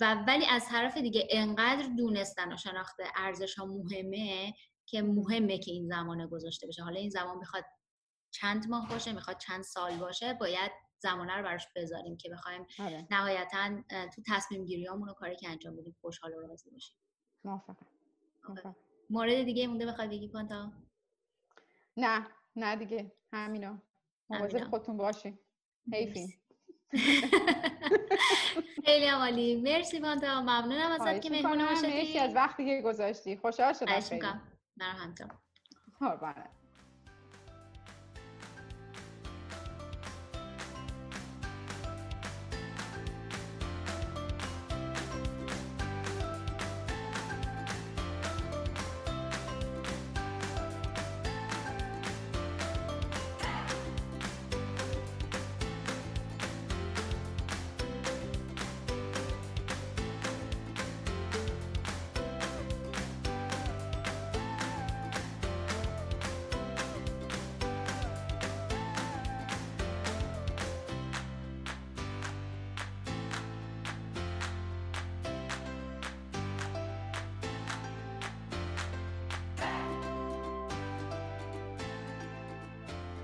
و ولی از طرف دیگه انقدر دونستن و شناخت ارزش ها مهمه که مهمه که این زمان گذاشته بشه. حالا این زمان می‌خواد چند ماه باشه می‌خواد چند سال باشه باید زمانه رو براش بذاریم که بخوایم آره. نهایتا تو تصمیم گیری و کاری که انجام بدیم خوشحال و راضی باشیم موافقم. مورد دیگه مونده بخوای بگی پانتا نه نه دیگه. همینا. مواظب خودتون باشین حیفین خیلی عالی. مرسی پانتا ممنونم ازت که مهمون ما شدی مرسی از وقتی که گذاشتی. خوشحال شدم خیلی. من همینطور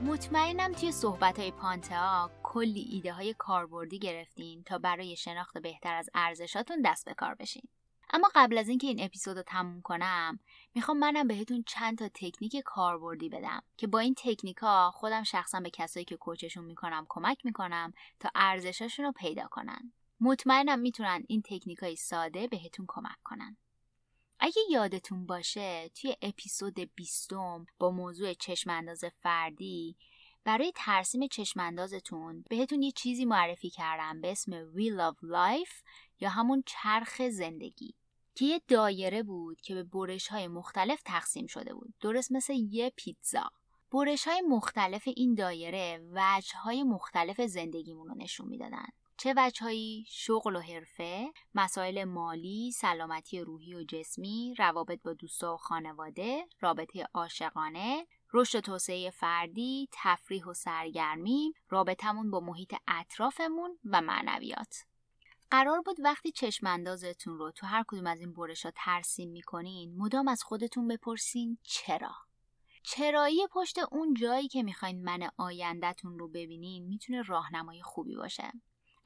مطمئنم توی صحبت های پانتا کلی ایده های کاربردی گرفتین تا برای شناخت بهتر از ارزشاتون دست به کار بشین. اما قبل از اینکه این اپیزود رو تموم کنم می‌خوام منم بهتون چند تا تکنیک کاربردی بدم که با این تکنیک ها خودم شخصا به کسایی که کوچشون می‌کنم کمک می‌کنم تا ارزشاشون رو پیدا کنن. مطمئنم می‌تونن این تکنیک های ساده بهتون کمک کنن. اگه یادتون باشه توی اپیزود بیستم با موضوع چشمانداز فردی برای ترسیم چشماندازتون بهتون یه چیزی معرفی کردم به اسم Wheel of Life یا همون چرخ زندگی که یه دایره بود که به برش های مختلف تقسیم شده بود. درست مثل یه پیتزا. برش های مختلف این دایره وجه های مختلف زندگیمون رو نشون می‌دادن. چه وجههایی شغل و حرفه مسائل مالی سلامتی روحی و جسمی روابط با دوستا و خانواده رابطه عاشقانه رشد توسعه فردی تفریح و سرگرمی رابطمون با محیط اطرافمون و معنویات. قرار بود وقتی چشماندازتون رو تو هر کدوم از این برش ها ترسیم می‌کنین مدام از خودتون بپرسین چرا؟ چرایی پشت اون جایی که می‌خواین من آیندهتون رو ببینین می‌تونه راهنمای خوبی باشه.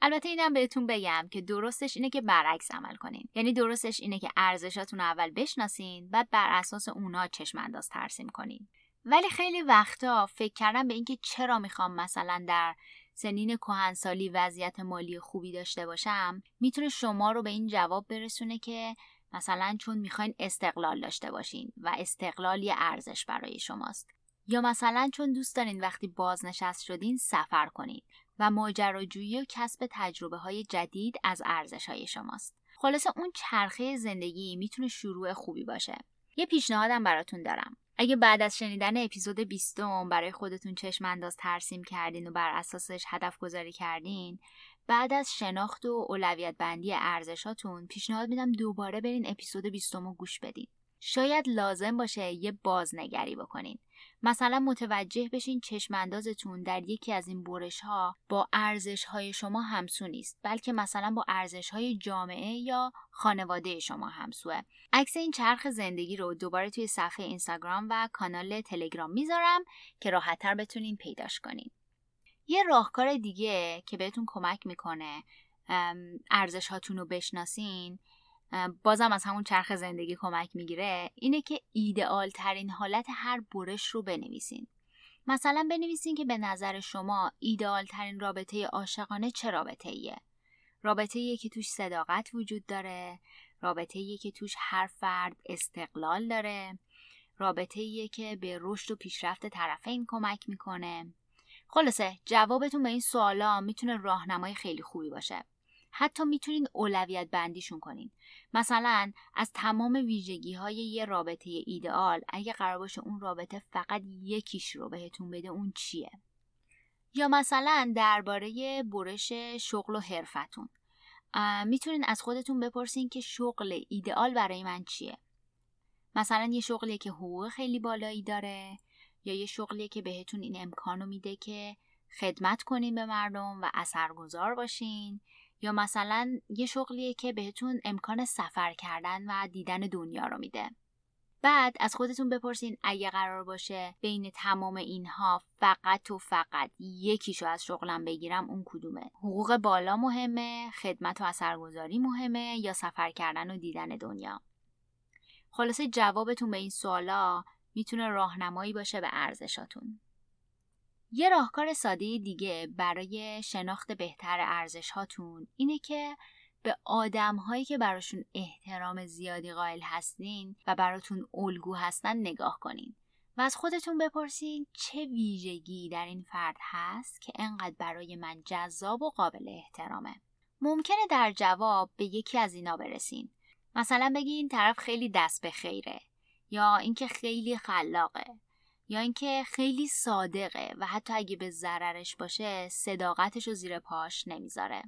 البته اینم بهتون بگم که درستش اینه که برعکس عمل کنین. یعنی درستش اینه که ارزشاتون اول بشناسین بعد بر اساس اونا چشم انداز ترسیم کنین. ولی خیلی وقتا فکر کردم به اینکه چرا می‌خوام مثلا در سنین کهنسالی وضعیت مالی خوبی داشته باشم می‌تونه شما رو به این جواب برسونه که مثلا چون می‌خواین استقلال داشته باشین و استقلال یه ارزش برای شماست. یا مثلا چون دوست دارین وقتی بازنشست شدین سفر کنید و ماجراجویی و کسب تجربه های جدید از ارزش های شماست. خلاصه اون چرخه زندگی می‌تونه شروع خوبی باشه. یه پیشنهادم براتون دارم. اگه بعد از شنیدن اپیزود 20 برای خودتون چشم انداز ترسیم کردین و بر اساسش هدف گذاری کردین بعد از شناخت و اولویت بندی ارزشاتون پیشنهاد میدم دوباره برین اپیزود 20 رو گوش بدین شاید لازم باشه یه بازنگری بکنین. مثلا متوجه بشین چشماندازتون در یکی از این برش ها با ارزش های شما همسو نیست بلکه مثلا با ارزش های جامعه یا خانواده شما همسوه. عکس این چرخ زندگی رو دوباره توی صفحه اینستاگرام و کانال تلگرام می‌ذارم که راحتتر بتونین پیداش کنین. یه راهکار دیگه که بهتون کمک می‌کنه ارزش هاتون رو بشناسین بازم از همون چرخ زندگی کمک می‌گیره اینه که ایدئال ترین حالت هر برش رو بنویسین. مثلا بنویسین که به نظر شما ایدئال ترین رابطه عاشقانه چه رابطه ایه رابطه ایه که توش صداقت وجود داره رابطه ایه که توش هر فرد استقلال داره رابطه ایه که به رشد و پیشرفت طرفین کمک می‌کنه. خلاصه جوابتون به این سوالا می‌تونه راهنمای خیلی خوبی باشه. حتی می‌تونین اولویت بندیشون کنین. مثلا از تمام ویژگی های یه رابطه ایدئال اگه قرار باشه اون رابطه فقط یکیش رو بهتون بده اون چیه؟ یا مثلا درباره برش شغل و حرفتون. می‌تونین از خودتون بپرسین که شغل ایدئال برای من چیه؟ مثلا یه شغلیه که حقوق خیلی بالایی داره یا یه شغلیه که بهتون این امکانو میده که خدمت کنین به مردم و اثرگذار باشین یا مثلا یه شغلیه که بهتون امکان سفر کردن و دیدن دنیا رو میده. بعد از خودتون بپرسین اگه قرار باشه بین تمام اینها فقط و فقط یکیشو از شغلم بگیرم اون کدومه. حقوق بالا مهمه خدمت و اثرگذاری مهمه یا سفر کردن و دیدن دنیا. خلاصه جوابتون به این سوالا می‌تونه راهنمایی باشه به ارزشاتون. یه راهکار ساده دیگه برای شناخت بهتر ارزش هاتون اینه که به آدم هایی که براشون احترام زیادی قائل هستین و براتون الگو هستن نگاه کنین و از خودتون بپرسین چه ویژگی در این فرد هست که انقدر برای من جذاب و قابل احترامه. ممکنه در جواب به یکی از اینا برسین. مثلا بگین طرف خیلی دست به خیره یا اینکه خیلی خلاقه. یا اینکه خیلی صادقه و حتی اگه به ضررش باشه صداقتش رو زیر پاش نمی‌ذاره.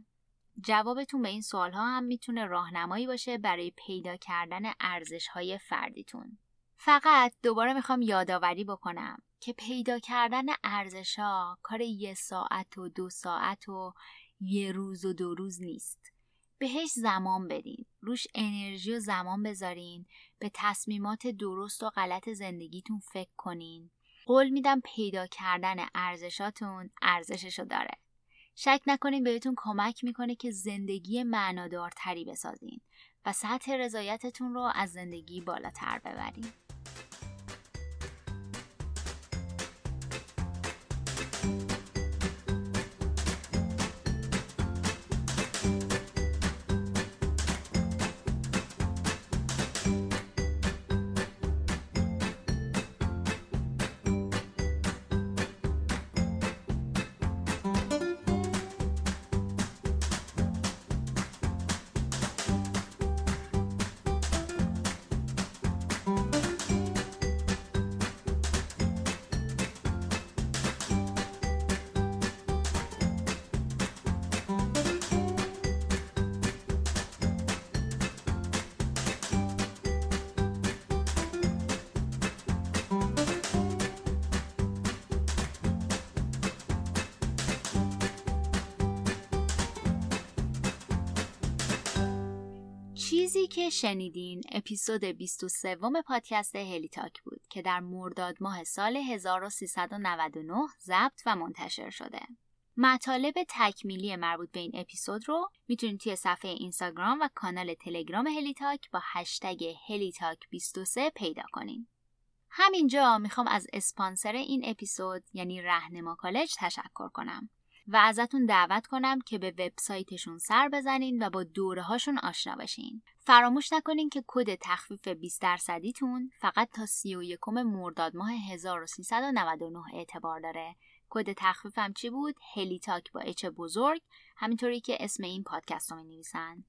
جوابتون به این سوال ها هم می‌تونه راهنمایی باشه برای پیدا کردن ارزش های فردیتون. فقط دوباره می‌خوام یادآوری بکنم که پیدا کردن ارزش ها کار یه ساعت و دو ساعت و یه روز و دو روز نیست. بهش زمان بدین روش انرژی و زمان بذارین به تصمیمات درست و غلط زندگیتون فکر کنین. قول میدم پیدا کردن ارزشاتون ارزششو داره. شک نکنین بهتون کمک می‌کنه که زندگی معنادارتری بسازین و سطح رضایتتون رو از زندگی بالاتر ببرین. چیزی که شنیدین اپیزود 23 پادکست هلی تاک بود که در مرداد ماه سال 1399 ضبط و منتشر شده. مطالب تکمیلی مربوط به این اپیزود رو می‌تونید توی صفحه اینستاگرام و کانال تلگرام هلی تاک با هشتگ هلی تاک 23 پیدا کنین. همینجا می‌خوام از اسپانسر این اپیزود یعنی رهنما کالج تشکر کنم. و ازتون دعوت کنم که به وبسایتشون سر بزنین و با دوره هاشون آشنا بشین. فراموش نکنین که کد تخفیف 20 درصدیتون فقط تا 31 مرداد ماه 1399 اعتبار داره. کد تخفیفم چی بود؟ هلی‌تاک با H بزرگ همینطوری که اسم این پادکست رو می نویسن.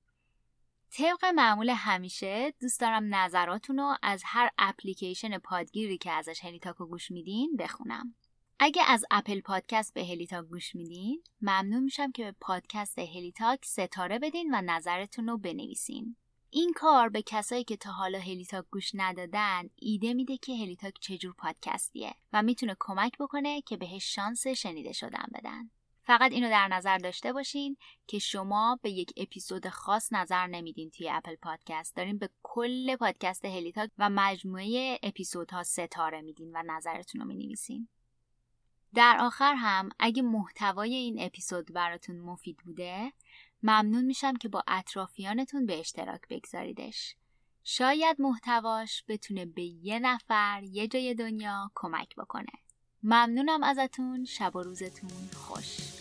طبق معمول همیشه دوست دارم نظراتون رو از هر اپلیکیشن پادگیری که ازش هلیتاک رو گوش میدین بخونم. اگه از اپل پادکست به هلیتاک گوش میدین ممنون میشم که به پادکست هلیتاک ستاره بدین و نظرتون رو بنویسین. این کار به کسایی که تا حالا هلیتاک گوش ندادن ایده میده که هلیتاک چجور پادکستیه و می‌تونه کمک بکنه که بهش شانس شنیده شدن بدن. فقط اینو در نظر داشته باشین که شما به یک اپیزود خاص نظر نمیدین توی اپل پادکست. دارین به کل پادکست هلیتاک و مجموعه اپیزودها ستاره میدین و نظرتون رو می‌نویسین. در آخر هم اگه محتوای این اپیزود براتون مفید بوده ممنون میشم که با اطرافیانتون به اشتراک بگذاریدش. شاید محتواش بتونه به یه نفر یه جای دنیا کمک بکنه. ممنونم ازتون. شب و روزتون خوش.